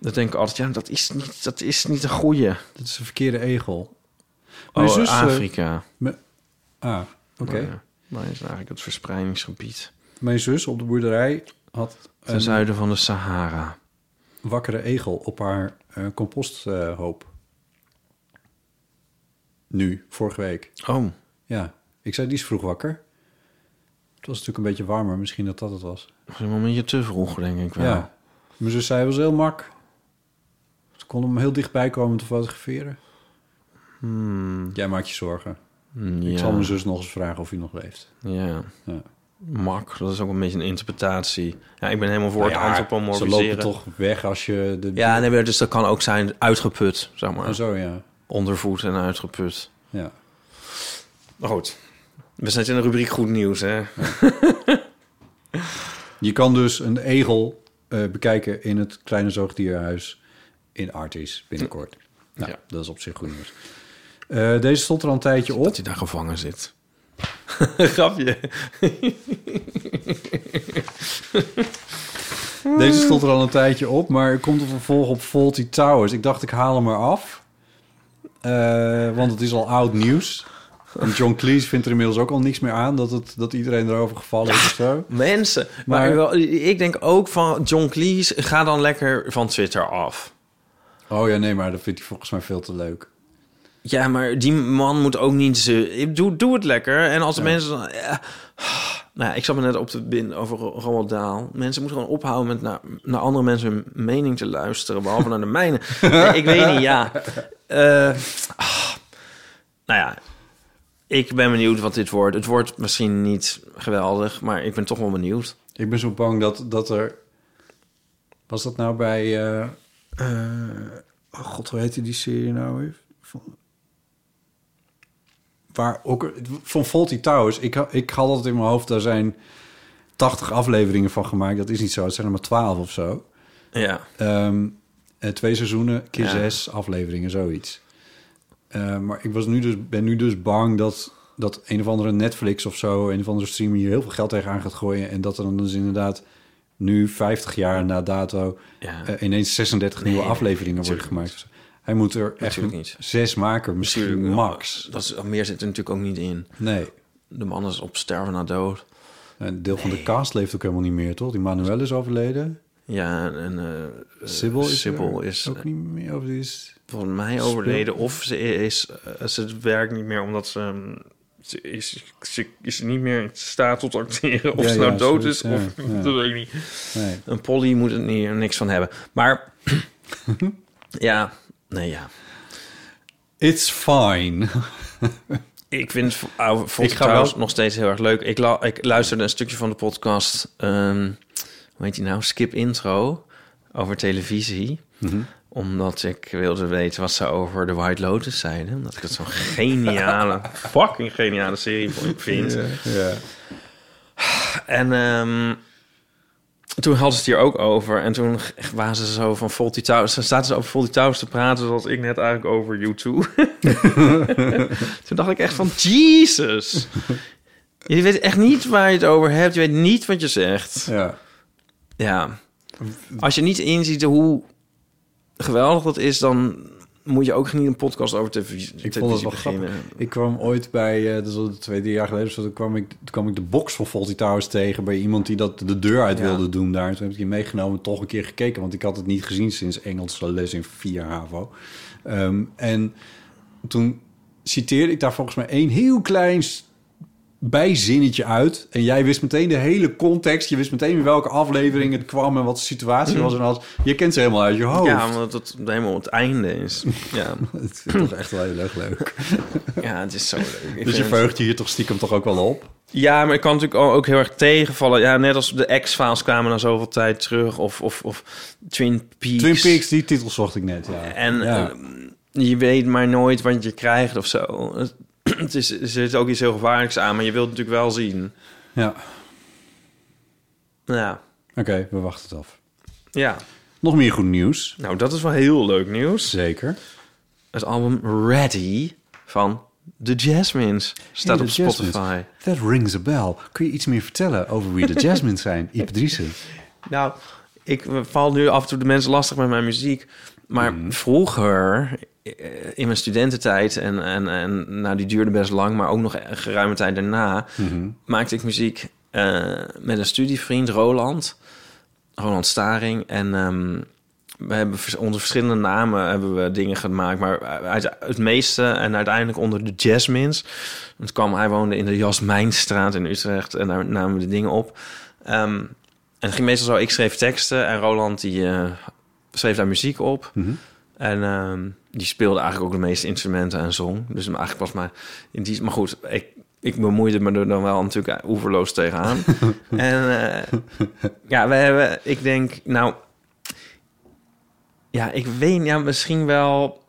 dat denk ik altijd, ja, dat is niet, dat is niet een goeie. Dat is een verkeerde egel. Oh, Mijn zus, eh, Afrika. me- Ah, oké. Maar, maar is eigenlijk het verspreidingsgebied. Mijn zus op de boerderij had Ten een zuiden van de Sahara. wakkere egel op haar eh, composthoop. nu, vorige week. Oh. Ja, ik zei, die is vroeg wakker. Het was natuurlijk een beetje warmer, misschien dat dat het was. was een momentje te vroeg, denk ik wel. Ja. Mijn zus zei, was heel mak. Ze kon hem heel dichtbij komen te fotograferen. Hmm. Jij maakt je zorgen. Hmm, Ik zal mijn zus nog eens vragen of hij nog leeft. Ja. Ja. Mak, dat is ook een beetje een interpretatie. Ja, ik ben helemaal voor Nou het ja, antropomorfiseren. Ze lopen toch weg als je... De... Ja, nee, dus dat kan ook zijn uitgeput, zeg maar. Oh, zo, ja. Ondervoed en uitgeput. Ja. Maar goed, we zijn in de rubriek goed nieuws, hè? Je kan dus een egel bekijken in het kleine zoogdierhuis in Artis binnenkort. Nou, Ja. dat is op zich goed nieuws. Eh, deze stond er al een tijdje op. Dat hij daar gevangen zit. Grapje. Deze stond er al een tijdje op, maar er komt een vervolg op Faulty Towers. Ik dacht, ik haal hem maar af. Eh, want het is al oud nieuws. En John Cleese vindt er inmiddels ook al niks meer aan... dat, het, dat iedereen erover gevallen is zo. Mensen, maar, ik denk ook van John Cleese, ga dan lekker van Twitter af. Oh ja, nee, maar dat vindt hij volgens mij veel te leuk. Ja, maar die man moet ook niet... Ze, doe, doe het lekker. En als de mensen... dan- Ja, nou ja, ik zat me net op de bin over Ro- Roald Dahl. Mensen moeten gewoon ophouden met naar, naar andere mensen hun mening te luisteren, behalve naar de mijne. Nee, ik weet niet, ja. Eh, ah, nou ja, ik ben benieuwd wat dit wordt. Het wordt misschien niet geweldig, maar ik ben toch wel benieuwd. Ik ben zo bang dat, dat er... Was dat nou bij... eh, eh, oh god, hoe heette die serie nou weer? Van, waar ook... Van Faulty Towers. Ik, ik had altijd in mijn hoofd... Daar zijn 80 afleveringen van gemaakt. Dat is niet zo. Het zijn er maar 12 of zo. Ja. Ehm, eh, twee seizoenen, keer Ja. zes afleveringen, zoiets. Eh, maar ik was nu dus, ben nu dus bang dat, dat een of andere Netflix of zo... een of andere streamer hier heel veel geld tegenaan gaat gooien... en dat er dan dus inderdaad nu 50 jaar na dato... Ja. eh, ineens 36 nieuwe afleveringen worden gemaakt. Hij moet er echt Natuurlijk niet. zes maken, misschien Natuurlijk, max. Dat is, meer zit er natuurlijk ook niet in. Nee. De man is op sterven na dood. Een deel van de cast leeft ook helemaal niet meer, toch? Die Manuel is overleden. Ja, en uh, Sibyl is, ook niet meer over. Die is volgens mij overleden. Of ze is eh, ze werkt niet meer omdat ze, ehm, ze is ze is niet meer in staat tot acteren. Of Ja, ze nou ja, dood is, ja, of dat weet ik niet. Nee. Een Polly moet er niet, niks van hebben. Maar ja, nee ja. It's fine. Ik vind oude Ik ga wel- nog steeds heel erg leuk. Ik, la- ik luisterde een stukje van de podcast, ehm heet die nou? Skip Intro, over televisie. Mhm. Omdat ik wilde weten wat ze over The White Lotus zeiden. Omdat ik het zo'n geniale, fucking geniale serie vind. Ja. En ehm, toen hadden ze het hier ook over. En toen waren ze zo van Faulty Towers. Ze zaten ze over Faulty Towers te praten... zoals ik net eigenlijk over YouTube. toen dacht ik echt van... Jesus! Je weet echt niet waar je het over hebt. Je weet niet wat je zegt. Ja. Ja. als je niet inziet hoe geweldig dat is, dan moet je ook niet een podcast over televisie, Ik vond het wel beginnen. grappig. Ik kwam ooit bij, eh dat al twee, drie jaar geleden, toen kwam ik, toen kwam ik de box van Faulty Towers tegen bij iemand die dat de deur uit Ja. wilde doen daar. Toen heb ik die meegenomen, toch een keer gekeken, want ik had het niet gezien sinds Engelse les in 4 HAVO. Ehm, en toen citeerde ik daar volgens mij één heel klein bijzinnetje uit. En jij wist meteen de hele context. Je wist meteen in welke aflevering het kwam en wat de situatie was en alles. Je kent ze helemaal uit je hoofd. Ja, omdat het helemaal het einde is. Ja, Het is toch echt wel heel erg leuk. ja het is zo leuk. Ik Dus je verheugt je hier toch stiekem toch ook wel op? Ja, maar ik kan natuurlijk ook heel erg tegenvallen. Ja, net als de X-Files kwamen na zoveel tijd terug. Of, of, of Twin Peaks. Twin Peaks, die titel zocht ik net, ja. En ja. eh, je weet maar nooit wat je krijgt of zo. Het, is, er zit ook iets heel gevaarlijks aan, maar je wilt het natuurlijk wel zien. ja. Ja, Oké, we wachten het af. ja. Nog meer goed nieuws. Nou, dat is wel heel leuk nieuws. Zeker. Het album Ready van The Jasmines staat Hey, op The Jasmines. Spotify. That rings a bell. Kun je iets meer vertellen over wie de Jasmines zijn? Ipe Driessen. Nou, ik val nu af en toe de mensen lastig met mijn muziek. Maar vroeger, eh, in mijn studententijd, en, en, en nou, die duurde best lang, maar ook nog een geruime tijd daarna, maakte ik muziek eh, met een studievriend, Roland. Roland Staring. En ehm, we hebben onder verschillende namen hebben we dingen gemaakt. Maar uit, het meeste en uiteindelijk onder de Jasmines. Want kwam, hij woonde in de Jasmijnstraat in Utrecht. En daar namen we de dingen op. Ehm, en het ging meestal zo, ik schreef teksten en Roland die eh, schreef daar muziek op. En ehm, die speelde eigenlijk ook de meeste instrumenten en zong. Dus eigenlijk was maar in die... Maar goed, ik, ik bemoeide me er dan wel natuurlijk oeverloos tegenaan. en eh, ja, we hebben, ik denk, nou... Ja, ik weet, ja, misschien wel...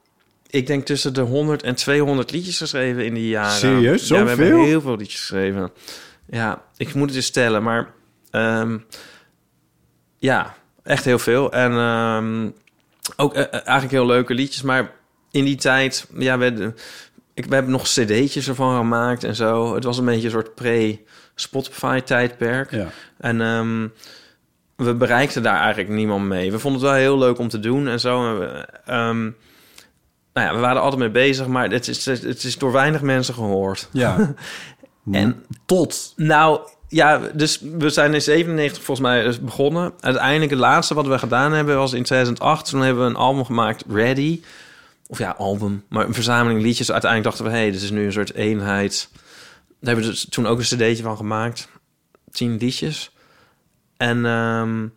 Ik denk tussen de 100 en 200 liedjes geschreven in die jaren. Serieus? Ja, we hebben Zoveel? heel veel liedjes geschreven. Ja, ik moet het eens stellen, maar... ehm, ja, echt heel veel. En ehm, ook eh, eh, eigenlijk heel leuke liedjes. Maar in die tijd, ja, we, ik, we hebben nog cd'tjes ervan gemaakt en zo. Het was een beetje een soort pre-Spotify-tijdperk. Ja. En ehm, we bereikten daar eigenlijk niemand mee. We vonden het wel heel leuk om te doen en zo. En we, ehm, nou ja, we waren er altijd mee bezig, maar het is, het is door weinig mensen gehoord. Ja. En tot. Nou, ja, dus we zijn in 97 volgens mij begonnen. Uiteindelijk het laatste wat we gedaan hebben was in 2008. Toen hebben we een album gemaakt, Ready. Of ja, album, maar een verzameling liedjes. Uiteindelijk dachten we, hé, hey, dit is nu een soort eenheid. Daar hebben we dus toen ook een cd'tje van gemaakt. Tien liedjes. En ehm,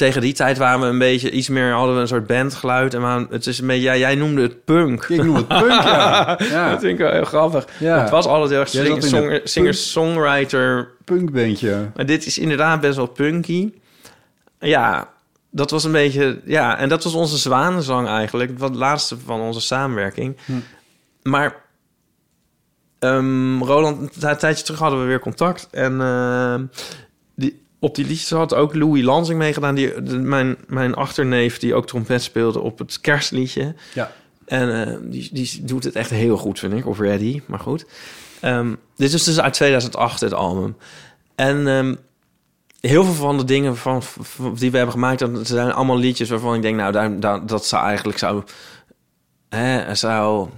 tegen die tijd waren we een beetje iets meer, hadden we een soort bandgeluid. En waren, het is een beetje, ja, jij noemde het punk. Ik noem het punk, ja. ja. Dat vind ik wel heel grappig. Ja. Het was altijd heel erg een singer- singer-songwriter. Punkbandje. Maar dit is inderdaad best wel punky. Ja, dat was een beetje... Ja, en dat was onze zwanenzang eigenlijk. Wat het laatste van onze samenwerking. Hm. Maar ehm, Roland, een tijdje terug hadden we weer contact. En die, op die liedjes had ook Louis Lansing meegedaan. Die, de- mijn, mijn achterneef, die ook trompet speelde op het kerstliedje. Ja. En eh, die, die doet het echt heel goed, vind ik. Of Ready, maar goed. Ehm, dit is dus uit 2008, het album. En ehm, heel veel van de dingen van, van- die we hebben gemaakt... dat zijn allemaal liedjes waarvan ik denk... nou, daar, daar- dat zou eigenlijk... Zou, hè, zou,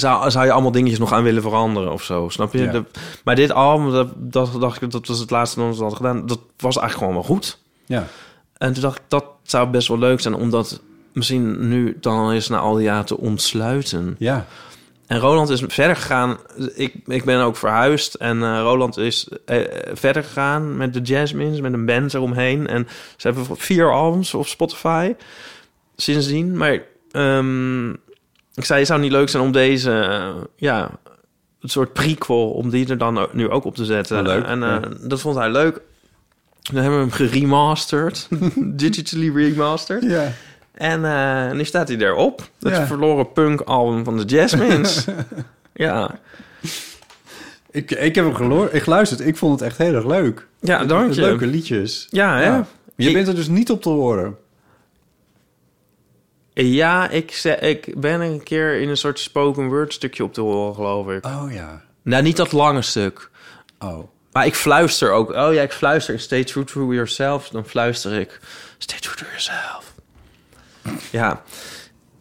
daar zou, zou je allemaal dingetjes nog aan willen veranderen of zo, snap je? Ja. De- maar dit album, dat, dat dacht ik... dat was het laatste dat we hadden gedaan... dat was eigenlijk gewoon wel goed. Ja. En toen dacht ik, dat zou best wel leuk zijn... om dat misschien nu dan eens na al die jaren te ontsluiten. Ja. En Roland is verder gegaan. Ik, ik ben ook verhuisd. En eh, Roland is eh, verder gegaan met de Jasmines, met een band eromheen. En ze hebben vier albums op Spotify sindsdien. Maar ehm, ik zei, het zou niet leuk zijn om deze, eh, ja, een soort prequel, om die er dan nu ook op te zetten. Wel leuk, En eh, ja. dat vond hij leuk. Dan hebben we hem geremasterd, digitally remastered. Ja. En eh, nu staat hij erop. Het Ja. verloren punk album van de Jasmines. ja. Ik, ik heb hem geloor, ik geluisterd. Ik vond het echt heel erg leuk. Ja, dank je. Leuke liedjes. Ja, hè? Je Ik- bent er dus niet op te horen. Ja, ik, ze- ik ben een keer in een soort spoken word stukje op te horen, geloof ik. Oh ja. Nou, niet dat lange stuk. Oh. maar ik fluister ook. Oh ja, ik fluister. Stay true to yourself. Dan fluister ik. Stay true to yourself. Ja.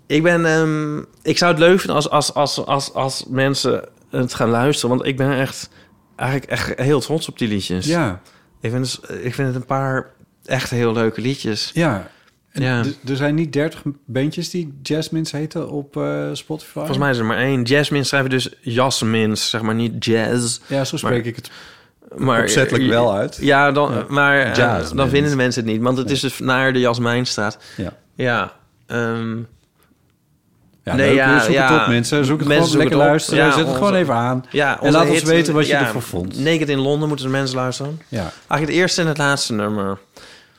Ik ben... ehm, ik zou het leuk vinden als, als, als, als, als mensen het gaan luisteren. Want ik ben echt... Eigenlijk echt heel trots op die liedjes. Ja. Ik vind, dus, ik vind het een paar echt heel leuke liedjes. Ja. En Ja. Er zijn niet 30 bandjes die Jasmines heten op eh, Spotify. Volgens mij is er maar één. Jasmine schrijven dus Jasmins, zeg maar niet jazz. Ja, zo spreek Maar- ik het maar, opzettelijk wel uit. Ja, dan, Ja. maar eh, dan vinden de mensen het niet. Want het is dus naar de Jasmijnstraat. Ja. Ja. ehm, Ja, leuk. Zoek het op, mensen. Zoek het gewoon zoeken lekker luisteren. Zet het gewoon even aan. Ja, En laat ons weten wat je ja, ervan vond. Naked in Londen moeten de mensen luisteren. Ja. Eigenlijk het eerste en het laatste nummer.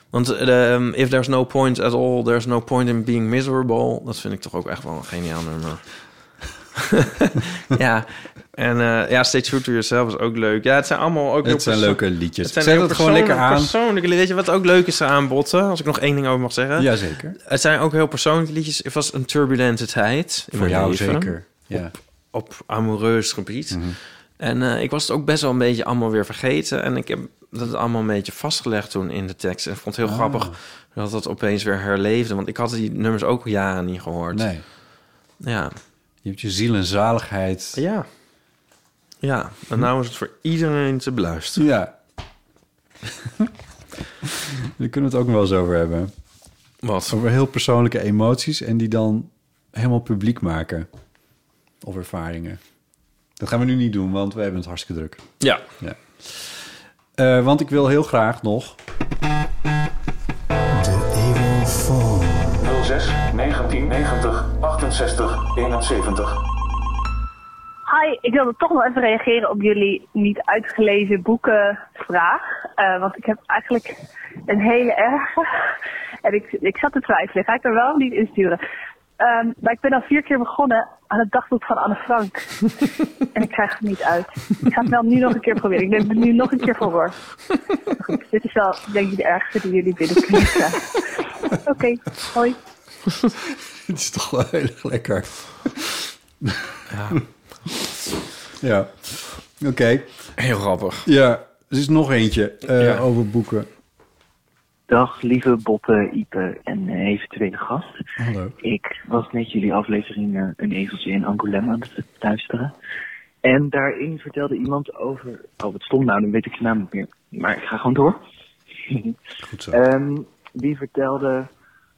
Want ehm, if there's no point at all, there's no point in being miserable. Dat vind ik toch ook echt wel een geniaal nummer. ja, en eh, ja, Stay True to Yourself is ook leuk. Ja, het zijn allemaal ook Het zijn leuke liedjes. Het zijn Zet heel het gewoon lekker aan. Persoonlijke, weet je wat ook leuk is aan botten? Als ik nog één ding over mag zeggen. Jazeker. Het zijn ook heel persoonlijke liedjes. Het was een turbulente tijd. Voor jou leven. zeker. Ja. Op, op amoureus gebied. Mhm. En eh, ik was het ook best wel een beetje allemaal weer vergeten. En ik heb dat allemaal een beetje vastgelegd toen in de tekst. En ik vond het heel Ah. grappig dat dat opeens weer herleefde. Want ik had die nummers ook jaren niet gehoord. Nee. Ja. Je hebt je ziel en zaligheid. Ja. Ja, en nou is het voor iedereen te beluisteren. Ja. Daar kunnen we het ook wel eens over hebben. Wat? Over heel persoonlijke emoties en die dan helemaal publiek maken. Of ervaringen. Dat gaan we nu niet doen, want we hebben het hartstikke druk. Ja. ja. Eh, want ik wil heel graag nog... 06 1990 68 71. Hi, ik wilde toch nog even reageren op jullie niet uitgelezen boekenvraag. Eh, want ik heb eigenlijk een hele erge. En ik, ik zat te twijfelen, ga ik er wel of niet insturen? Ehm, maar ik ben al vier keer begonnen aan het dagboek van Anne Frank. en ik krijg het niet uit. Ik ga het wel nu nog een keer proberen. Ik neem het nu nog een keer voor hoor. Goed, dit is wel, denk ik, de ergste die jullie binnen kunnen krijgen. Oké, hoi. Het is toch wel heel erg lekker. Ja. Ja. Oké. Heel grappig. Ja, er is nog eentje eh, Ja. over boeken. Dag lieve Botte, Ipe en eh, eventuele gast. Hallo. Ik was net jullie aflevering eh, Een ezeltje in Angoulême aan het luisteren. En daarin vertelde iemand over... Oh, wat stond nou? Dan weet ik zijn naam niet meer. Maar ik ga gewoon door. Goed zo. Ehm, die vertelde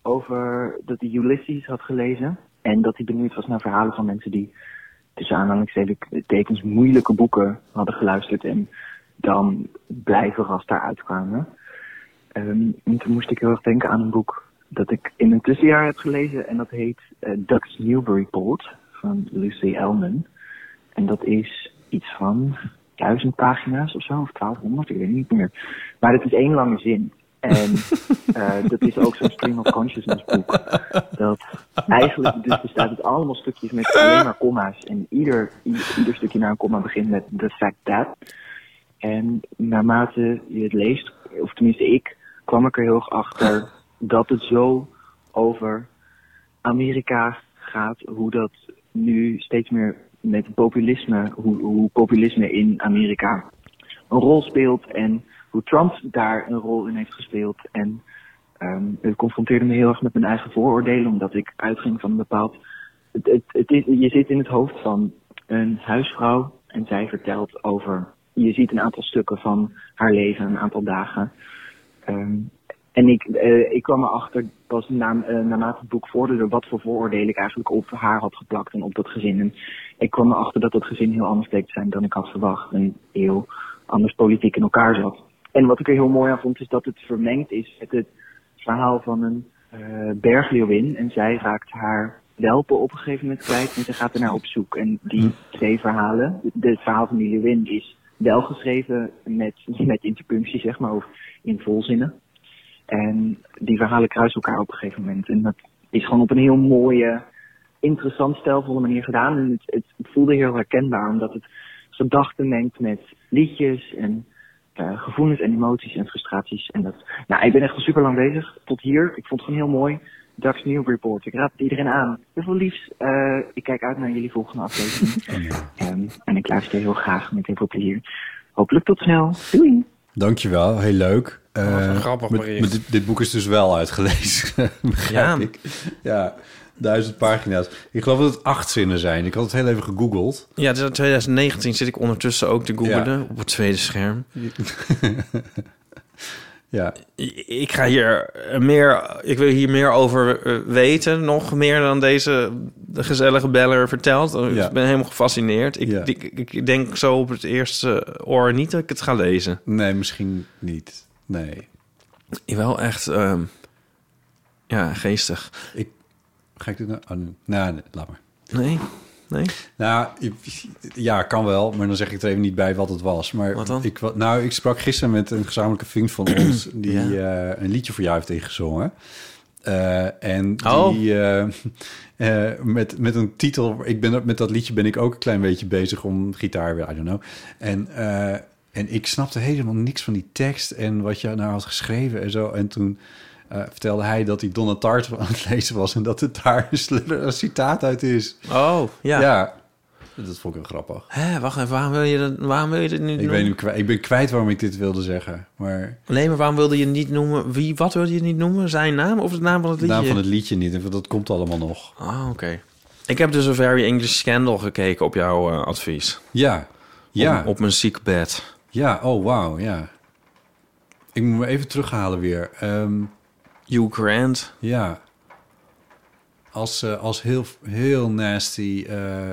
over dat hij Ulysses had gelezen. En dat hij benieuwd was naar verhalen van mensen die tussen aanhalingstekens moeilijke boeken hadden geluisterd. En dan blij verrast daaruit kwamen. En toen moest ik heel erg denken aan een boek dat ik in een tussenjaar heb gelezen. En dat heet eh Ducks Newburyport van Lucy Elman. En dat is iets van duizend pagina's of zo, of 1200, ik weet niet meer. Maar het is één lange zin. En eh, dat is ook zo'n stream of consciousness boek. Dat eigenlijk dus bestaat uit allemaal stukjes met alleen maar komma's. En ieder, ieder, ieder stukje na een komma begint met the fact that. En naarmate je het leest, of tenminste ik, kwam ik er heel erg achter dat het zo over Amerika gaat, hoe dat nu steeds meer met populisme, hoe, hoe populisme in Amerika een rol speelt en hoe Trump daar een rol in heeft gespeeld. En ehm, het confronteerde me heel erg met mijn eigen vooroordelen, omdat ik uitging van een bepaald. Het, het, het is, je zit in het hoofd van een huisvrouw en zij vertelt over. Je ziet een aantal stukken van haar leven, een aantal dagen. Ehm, en ik, eh, ik kwam erachter pas na, eh, naarmate het boek vorderde wat voor vooroordelen ik eigenlijk op haar had geplakt en op dat gezin. En ik kwam erachter dat dat gezin heel anders bleek te zijn dan ik had verwacht. En heel anders politiek in elkaar zat. En wat ik er heel mooi aan vond is dat het vermengd is met het verhaal van een eh bergleeuwin. En zij raakt haar welpen op een gegeven moment kwijt en ze gaat er naar op zoek. En die twee verhalen, de- het verhaal van die leeuwin is wel geschreven met, met interpunctie, zeg maar, of in volzinnen. En die verhalen kruisen elkaar op een gegeven moment. En dat is gewoon op een heel mooie, interessant, stijlvolle manier gedaan. En het, het voelde heel herkenbaar, omdat het gedachten mengt met liedjes en eh, gevoelens en emoties en frustraties. En dat, nou, ik ben echt al super lang bezig. Tot hier. Ik vond het gewoon heel mooi. Dags New Report. Ik raad het iedereen aan. Heel veel liefs. Eh, ik kijk uit naar jullie volgende aflevering. Ehm, en ik luister heel graag met heel veel plezier. hopelijk tot snel. Doei! Dankjewel, heel leuk. een Eh, grappig met- bericht. met dit, dit boek is dus wel uitgelezen, begrijp Ja. ik. Ja, duizend pagina's. Ik geloof dat het acht zinnen zijn. Ik had het heel even gegoogeld. Ja, dus in 2019 zit ik ondertussen ook te googlen Ja. op het tweede scherm. ja. Ik ga hier meer, ik wil hier meer over eh, weten, nog meer dan deze de gezellige beller vertelt. Ja. Ik ben helemaal gefascineerd. Ik, Ja. ik, ik denk zo op het eerste oor niet dat ik het ga lezen. Nee, misschien niet. Nee. Wel echt, ehm, ja, geestig. Ik, ga ik dit nou... Oh, nee. Nou, nee, laat maar. Nee? Nee? Nou, ja, kan wel, maar dan zeg ik er even niet bij wat het was. Maar Wat dan? Ik, nou, ik sprak gisteren met een gezamenlijke vriend van ons... die eh, een liedje voor jou heeft ingezongen. Eh, en die Oh. eh, eh, met, met een titel... Ik ben, met dat liedje ben ik ook een klein beetje bezig om gitaar weer, I don't know. En, en ik snapte helemaal niks van die tekst en wat je nou had geschreven en zo. En toen... eh, vertelde hij dat hij Donna Tartt aan het lezen was... en dat het daar een, een citaat uit is. Oh, ja. Ja, dat vond ik wel grappig. Hè, wacht even, waarom wil je, dat, waarom wil je dit niet Ik, noemen? weet, niet kwijt- ik ben kwijt waarom ik dit wilde zeggen. Maar Nee, maar waarom wilde je niet noemen? Wie, wat wilde je niet noemen? Zijn naam of de naam van het de liedje? naam van het liedje niet. En dat komt allemaal nog. Ah, oké. Ik heb dus een Very English Scandal gekeken op jouw eh, advies. Ja. Ja. Op, op mijn ziekbed. Ja, oh wauw, ja. Ik moet me even terughalen weer. Ehm, Hugh Grant. Ja. Als, eh, als heel, heel nasty eh,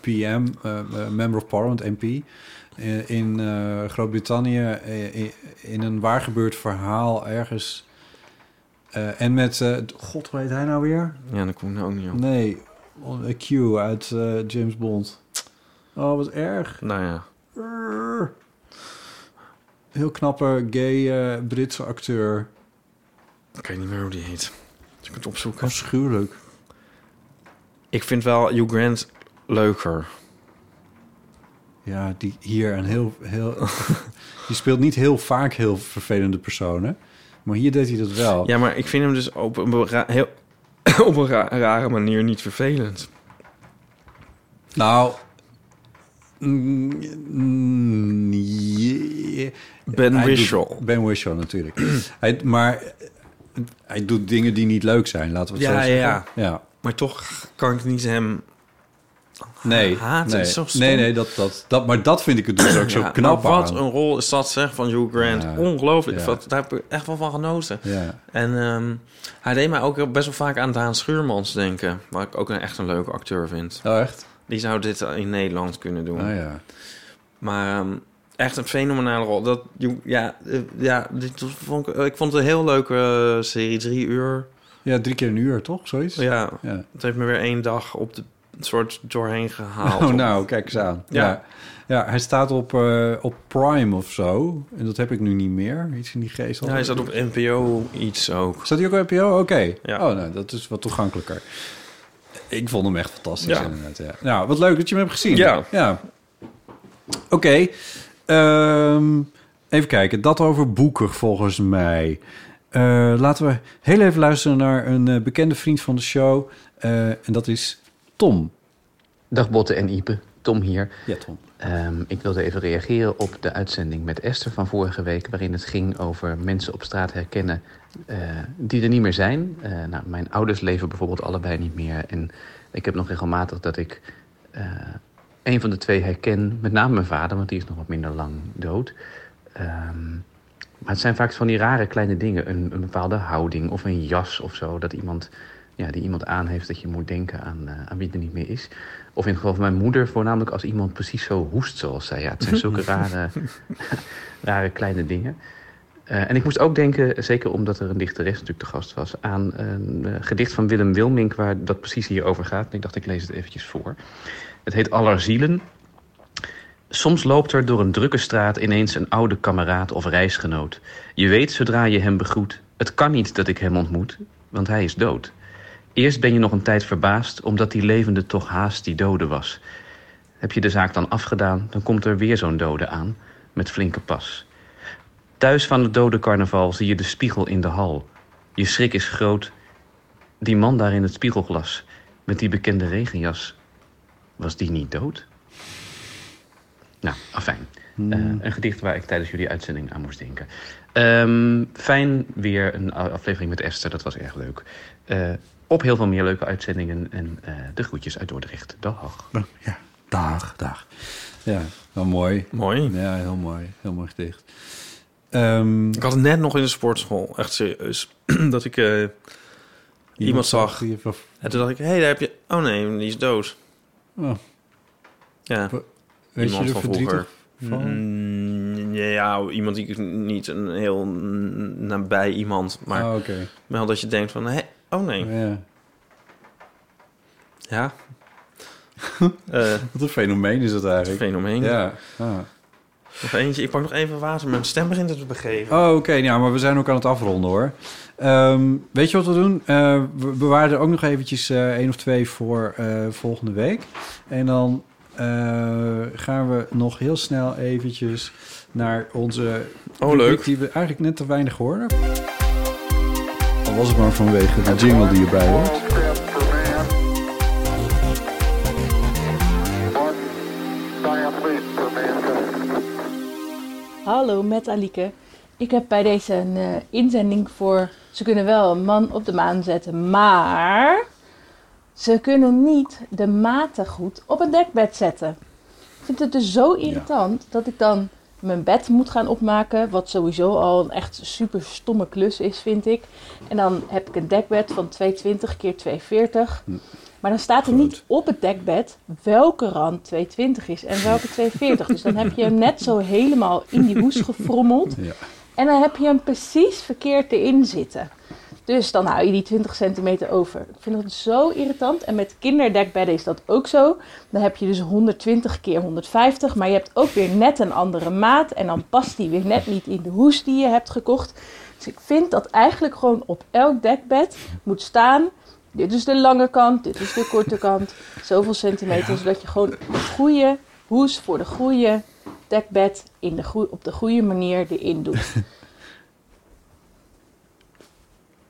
PM, eh, Member of Parliament, MP... in Groot-Brittannië in, in een waar gebeurd verhaal ergens... en met... God, hoe heet hij nou weer? Ja, dat kom ik nou ook niet op. Nee, een Q uit James Bond. Oh, wat erg. Nou ja. Urgh. Heel knappe, gay Britse acteur. Ik weet niet meer hoe die heet. Dus ik moet het opzoeken. Afschuwelijk. Ik vind wel Hugh Grant leuker. Ja, die hier een heel... heel die speelt niet heel vaak heel vervelende personen. Maar hier deed hij dat wel. Ja, maar ik vind hem dus op een, heel, op een ra- rare manier niet vervelend. Nou... mm, mm, yeah. Ben Whishaw. Ben Whishaw natuurlijk. hij, maar hij doet dingen die niet leuk zijn, laten we het Ja, zo ja, zeggen. ja. ja. Maar toch kan ik niet hem... Nee, haten. nee, nee, nee dat, dat, dat, maar dat vind ik het dus ook zo knap maar wat aan. een rol is dat zeg van Hugh Grant. Ja. Ongelooflijk. Wat, daar heb ik echt wel van genoten. En ehm, hij deed mij ook best wel vaak aan Daan Schuurmans denken. Waar ik ook een, echt een leuke acteur vind. Oh, echt? Die zou dit in Nederland kunnen doen. Oh ja. Maar ehm, echt een fenomenale rol. Dat, ja, eh, ja dit vond ik, ik vond het een heel leuke eh, serie. Drie uur. Ja, drie keer een uur, toch? Zoiets? Ja, Ja. het heeft me weer één dag op de soort doorheen gehaald. Oh, nou, kijk eens aan. Ja. Ja. ja. hij staat op, eh, op Prime of zo. En dat heb ik nu niet meer. Iets in die geest. Ja, hij zat op NPO iets ook. Staat hij ook op NPO? Oké. Ja. Oh, nou, dat is wat toegankelijker. Ik vond hem echt fantastisch Ja. inderdaad. Ja. Nou, wat leuk dat je hem hebt gezien. Ja. ja. Oké. Ehm, even kijken. Dat over boeken volgens mij. Eh, laten we heel even luisteren naar een eh, bekende vriend van de show. Eh, en dat is Tom. Dag Botte en Ipe, Tom hier. Ja, Tom. Ehm, ik wilde even reageren op de uitzending met Esther van vorige week... waarin het ging over mensen op straat herkennen die er niet meer zijn. Nou, mijn ouders leven bijvoorbeeld allebei niet meer. En ik heb nog regelmatig dat ik een van de twee herken. Met name mijn vader, want die is nog wat minder lang dood. Ehm, maar het zijn vaak van die rare kleine dingen. Een, een bepaalde houding of een jas of zo. Dat iemand, ja, die iemand aan heeft dat je moet denken aan, eh, aan wie er niet meer is. Of in het geval van mijn moeder, voornamelijk als iemand precies zo hoest zoals zij. Ja, het zijn zulke rare, rare kleine dingen. Eh, en ik moest ook denken, zeker omdat er een dichteres natuurlijk te gast was... aan een eh, gedicht van Willem Wilmink waar dat precies hierover gaat. En ik dacht, ik lees het eventjes voor. Het heet Allerzielen. Soms loopt er door een drukke straat ineens een oude kameraad of reisgenoot. Je weet zodra je hem begroet, het kan niet dat ik hem ontmoet, want hij is dood. Eerst ben je nog een tijd verbaasd, omdat die levende toch haast die dode was. Heb je de zaak dan afgedaan, dan komt er weer zo'n dode aan, met flinke pas. Thuis van het dode carnaval zie je de spiegel in de hal. Je schrik is groot. Die man daar in het spiegelglas, met die bekende regenjas, was die niet dood? nou, afijn. Hmm. Eh, een gedicht waar ik tijdens jullie uitzending aan moest denken. Ehm, fijn weer een aflevering met Esther, dat was erg leuk. Eh, op heel veel meer leuke uitzendingen en eh, de groetjes uit Dordrecht. Dag. Ja, dag, dag. Ja, wel mooi. Mooi. Ja, heel mooi. Heel mooi gedicht. Ehm, Ik had het net nog in de sportschool, echt serieus, dat ik eh, iemand zag. En toen dacht ik, hé, hey, daar heb je... Oh nee, die is dood. Oh. Ja, weet je iemand er van vroeger. van? Mm, ja, iemand die niet een heel nabij iemand, maar oké. wel dat je denkt van, hé, oh nee. Ja. Ja. Eh, Wat een fenomeen is dat eigenlijk. fenomeen. Ja. Ah. Nog eentje, ik pak nog even water, mijn stem begint het te begeven. Oh, oké. ja, maar we zijn ook aan het afronden, hoor. Ehm, weet je wat we doen? Eh, we bewaren er ook nog eventjes eh één of twee voor eh, volgende week. En dan eh, gaan we nog heel snel eventjes naar onze... Oh, leuk. Die we eigenlijk net te weinig hoorden. Al was het maar vanwege de jingle die erbij hoort. Hallo, met Alieke. Ik heb bij deze een eh, inzending voor... Ze kunnen wel een man op de maan zetten, maar... Ze kunnen niet de maten goed op een dekbed zetten. Ik vind het dus zo irritant dat ik dan mijn bed moet gaan opmaken. Wat sowieso al een echt super stomme klus is, vind ik. En dan heb ik een dekbed van 220 keer 240. Maar dan staat er niet op het dekbed welke rand 220 is en welke 240. Dus dan heb je hem net zo helemaal in die hoes gefrommeld. Ja. En dan heb je hem precies verkeerd erin zitten. Dus dan hou je die 20 centimeter over. Ik vind dat zo irritant. En met kinderdekbedden is dat ook zo. Dan heb je dus 120 keer 150. Maar je hebt ook weer net een andere maat. En dan past die weer net niet in de hoes die je hebt gekocht. Dus ik vind dat eigenlijk gewoon op elk dekbed moet staan. Dit is de lange kant, dit is de korte kant. Zoveel centimeter, zodat je gewoon de goede hoes voor de goede dekbed in de goe- op de goede manier erin doet.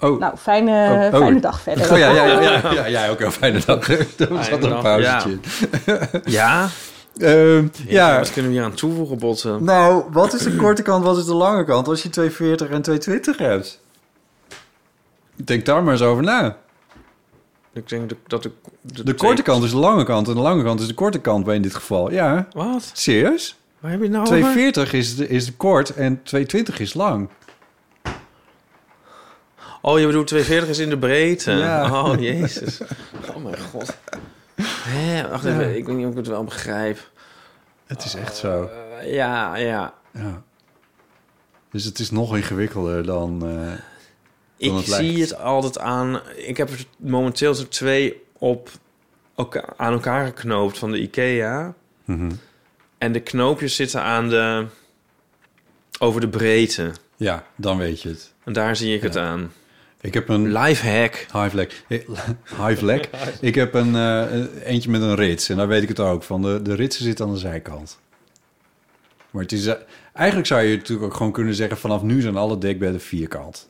Oh. Nou, fijne, Oh, oh. fijne dag verder. Oh, ja, ja, ja, ja, ook een fijne dag. Er zat een pauzetje ja. in. Ja? Ehm, ja. Wat kunnen we hier aan toevoegen, Botten? Nou, wat is de korte kant, wat is de lange kant als je 240 en 220 hebt? Denk daar maar eens over na. Ik denk dat- dat de... De, korte kant is de lange kant en de lange kant is de korte kant bij in dit geval. Ja. Wat? Serieus? Waar heb je nou over? 240 is, de, is de kort en 220 is lang. Oh, je bedoelt 240 is in de breedte? Ja. Oh, jezus. Oh mijn god. Hè, wacht even, Ja. ik weet niet of ik het wel begrijp. Het is echt zo. Eh, ja, ja. Ja. Dus het is nog ingewikkelder dan, eh dan Ik het lijkt. zie het altijd aan... Ik heb er momenteel er twee op aan elkaar geknoopt van de IKEA. Mhm. En de knoopjes zitten aan de... over de breedte. Ja, dan weet je het. En daar zie ik het aan. Ik heb een... Lifehack. Hive Hive ik heb een, eh, een- eentje met een rits. En daar weet ik het ook van. De, de ritsen zitten aan de zijkant. Maar het is... eh, eigenlijk zou je natuurlijk ook gewoon kunnen zeggen... vanaf nu zijn alle dekbedden vierkant.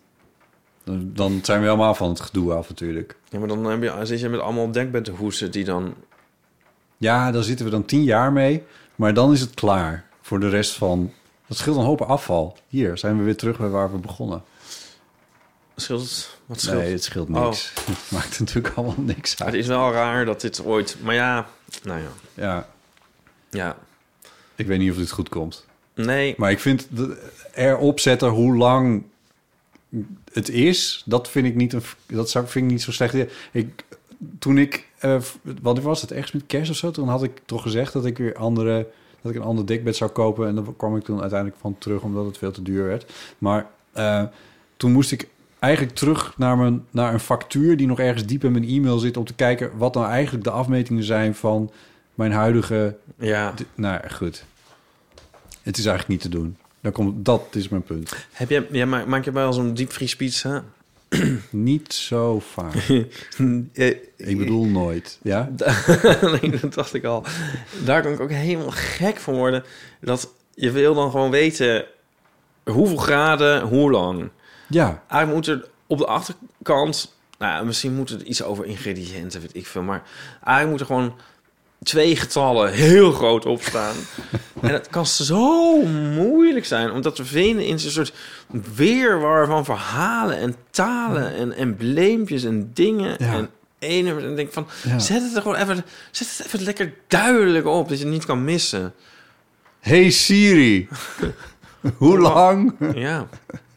Dan, dan zijn we helemaal van het gedoe af natuurlijk. Ja, maar dan heb je, zit je met allemaal dekbedhoesen die dan... Ja, daar zitten we dan tien jaar mee. Maar dan is het klaar voor de rest van... Dat scheelt een hoop afval. Hier zijn we weer terug bij waar we begonnen. Scheelt het? Wat scheelt Nee, het scheelt niks. Het maakt natuurlijk allemaal niks uit. het is wel raar dat dit ooit... Maar ja, nou ja. Ja. Ja. Ik weet niet of dit goed komt. Nee. Maar ik vind erop zetten hoe lang het is, dat vind ik niet, een, dat zou, vind ik niet zo slecht. Ik, toen ik, eh, wat was het, ergens met kerst of zo, toen had ik toch gezegd dat ik weer andere, dat ik een ander dekbed zou kopen. En daar kwam ik toen uiteindelijk van terug, omdat het veel te duur werd. Maar eh, toen moest ik eigenlijk terug naar, mijn, naar een factuur die nog ergens diep in mijn e-mail zit... om te kijken wat nou eigenlijk de afmetingen zijn van mijn huidige... Ja. Nou, goed. Het is eigenlijk niet te doen. Dan komt, dat is mijn punt. Heb je, ja, ma- maak je bij al zo'n diepvriespizza? Niet zo vaak. ik bedoel nooit. Ja? nee, dat dacht ik al. Daar kan ik ook helemaal gek van worden. Dat je wil dan gewoon weten hoeveel graden, hoe lang. Ja. Eigenlijk moet er op de achterkant... Nou, misschien moet er iets over ingrediënten, weet ik veel. Maar eigenlijk moet er gewoon twee getallen heel groot opstaan. En het kan zo moeilijk zijn, omdat we vinden in zo'n soort weerwar van verhalen en talen en embleempjes en dingen Ja. en ene. En denk van, Ja. zet het er gewoon even, zet het even lekker duidelijk op, dat je het niet kan missen. Hey Siri, hoe lang? Ja.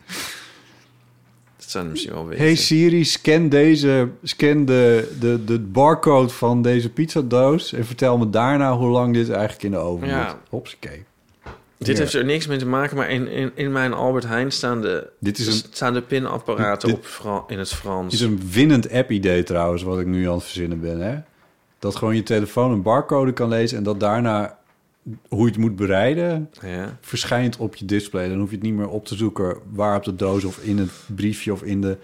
Misschien wel. Hey Siri, scan deze, scan de, de, de barcode van deze pizzadoos en vertel me daarna hoe lang dit eigenlijk in de oven Ja. moet. Hopsakee. Dit Ja. heeft er niks mee te maken, maar in, in, in mijn Albert Heijn staan de, Dit is een- staan de pinapparaten Dit- op Fra- in het Frans. Het is een winnend app-idee trouwens, wat ik nu aan het verzinnen ben. Hè? Dat gewoon je telefoon een barcode kan lezen en dat daarna hoe je het moet bereiden Ja. verschijnt op je display. Dan hoef je het niet meer op te zoeken waar op de doos of in het briefje of in de,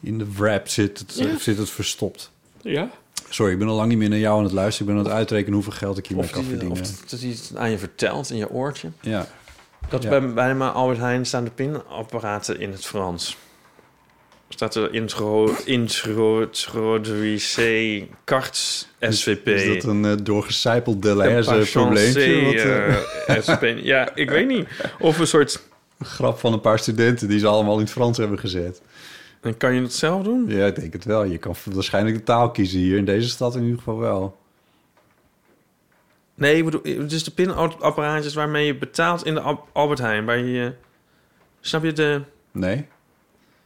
in de wrap zit het, Ja. zit het verstopt. Ja. Sorry, ik ben al lang niet meer naar jou aan het luisteren. Ik ben aan het uitrekenen hoeveel geld ik hiermee kan die, verdienen. of dat hij het aan je vertelt in je oortje. Ja. Dat Ja. bij, bij mijn Albert Heijn staan de pinapparaten in het Frans. Staat er intro, introduce cartes SVP. Is dat een uh, doorgecijpeld Deleuze probleempje? Wat, uh... SP. Ja, ik weet niet. Of een soort... Een grap van een paar studenten die ze allemaal in het Frans hebben gezet. En kan je het zelf doen? Ja, ik denk het wel. Je kan waarschijnlijk de taal kiezen hier. In deze stad in ieder geval wel. Nee, ik bedoel, dus de pinapparaatjes waarmee je betaalt in de Al- Albert Heijn. Waar je... Snap je de... Nee.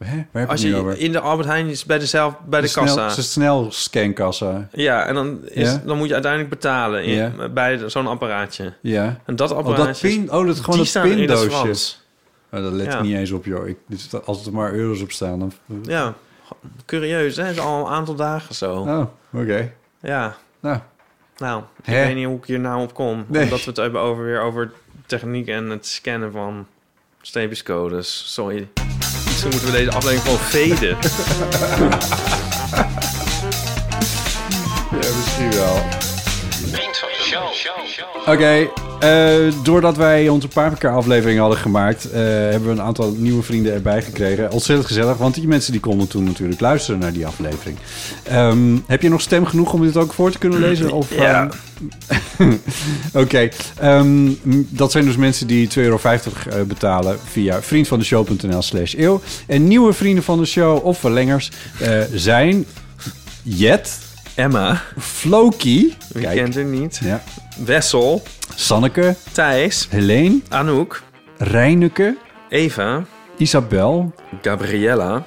Hè? Waar Als je over? in de Albert Heijn is bij, de zelf, bij de, snel, kassa. Is een snel scankassa. Ja, en dan, is, Ja? dan moet je uiteindelijk betalen in, Ja. bij de- zo'n apparaatje. Ja. En dat Oh, apparaatje... dat pin, oh, dat gewoon die dat pindoosje. Oh, dat let Ja. ik niet eens op, joh. Ik, als er maar euro's op staan, dan... Ja, curieus, hè? Het is al een aantal dagen zo. Oh, oké. Ja. Nou. Nou, ik Hè? weet niet hoe ik hier nou op kom. Nee. Omdat we het hebben over, weer over techniek en het scannen van streepjescodes. Sorry. Misschien moeten we deze aflevering gewoon veden. Ja, misschien wel. Oké, eh, doordat wij onze paprika aflevering hadden gemaakt, eh, hebben we een aantal nieuwe vrienden erbij gekregen. Ontzettend gezellig, want die mensen die konden toen natuurlijk luisteren naar die aflevering. Ehm, heb je nog stem genoeg om dit ook voor te kunnen lezen? Of, Ja. ehm, Oké, ehm, dat zijn dus mensen die 2,50 euro eh, betalen via vriendvandeshow.nl slash eeuw. En nieuwe vrienden van de show of verlengers eh, zijn Jet, Emma, Floki, wie kent er niet? ja, Wessel, Sanneke, Thijs, Helene, Anouk, Reineke, Eva, Isabel, Gabriella,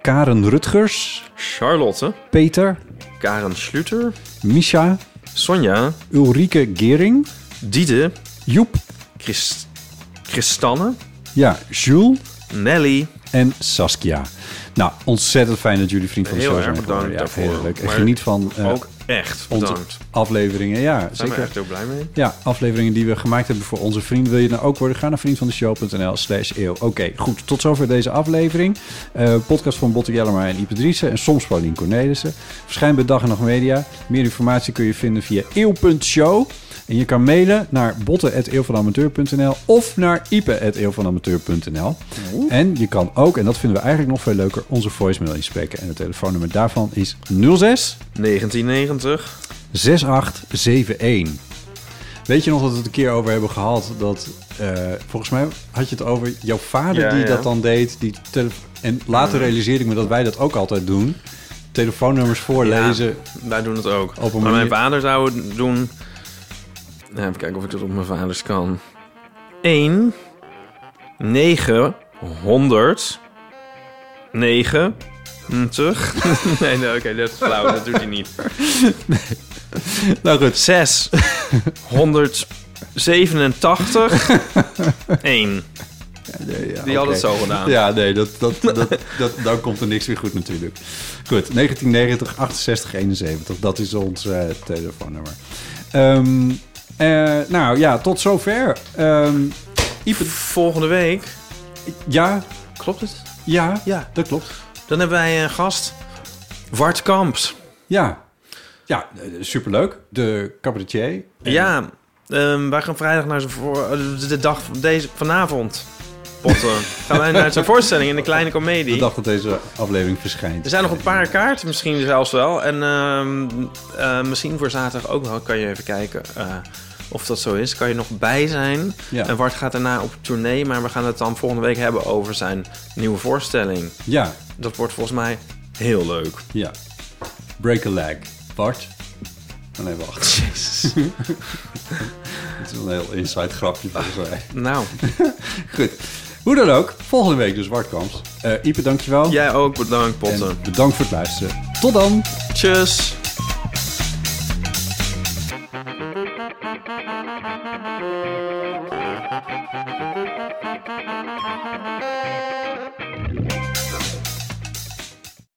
Karen Rutgers, Charlotte, Peter, Karen Schluter, Misha, Sonja, Ulrike Gering, Diede, Joep, Christ Christanne, ja, Jules. Nelly. en Saskia. Nou, ontzettend fijn dat jullie vriend van de Heel show erg zijn bedankt geworden. Ja, daarvoor. heel Maar geniet van eh, ook echt bedankt. afleveringen. Ja, Daar zijn we zeker. echt heel blij mee. Ja, afleveringen die we gemaakt hebben voor onze vrienden. Wil je nou ook worden? Ga naar vriendvandeshow.nl slash eeuw. Oké, goed. Tot zover deze aflevering. Eh, podcast van Botte Jellema en Ipe Driessen. En soms Paulien Cornelissen. Verschijnt bij Dag en Nacht Media. Meer informatie kun je vinden via eeuw.show. En je kan mailen naar botten.eeuwvanamateur.nl of naar ipe.eeuwvanamateur.nl. En je kan ook, en dat vinden we eigenlijk nog veel leuker, onze voicemail inspreken. En het telefoonnummer daarvan is 06 1990. 6871. Weet je nog dat we het een keer over hebben gehad dat eh, volgens mij had je het over jouw vader Ja, die ja. dat dan deed, die en later realiseerde ik me dat wij dat ook altijd doen. Telefoonnummers voorlezen. Ja, wij doen het ook. Op een maar mijn vader zou het doen... Even kijken of ik dat op mijn vaders kan. 1, 9, 100, 9, 90. nee, nee oké, dat is flauw. Dat doet hij niet. Nou goed. 6, 187, 1. Die had het zo gedaan. Ja, nee, dat, dat, dat, dat, dan komt er niks weer goed natuurlijk. Goed, 1990 68 71. Dat is ons eh, telefoonnummer. Eh, nou ja, tot zover. Ehm Ipe, Volgende week, ja, klopt het? ja, Ja. dat klopt. Dan hebben wij een gast, Wart Kamps. Ja, ja eh, superleuk. De cabaretier. Ja, ehm, wij gaan vrijdag naar zijn voor, eh, de, de dag van deze vanavond. Gaan wij naar zijn voorstelling in de kleine komedie. dag dat deze aflevering verschijnt. Er zijn nog een paar kaarten, misschien zelfs wel. En ehm, eh, misschien voor zaterdag ook nog. Kan je even kijken. eh, of dat zo is. Kan je nog bij zijn. Ja. En Bart gaat daarna op tournee, maar we gaan het dan volgende week hebben over zijn nieuwe voorstelling. Ja. Dat wordt volgens mij heel leuk. Ja. Break a leg. Bart? Oh nee, wacht. Jezus. Het is een heel inside grapje volgens mij. Nou. Goed. Hoe dan ook, volgende week dus Bart Kamps. Eh Ipe, dankjewel. Jij ook, bedankt Potten. En bedankt voor het luisteren. Tot dan. Tjus.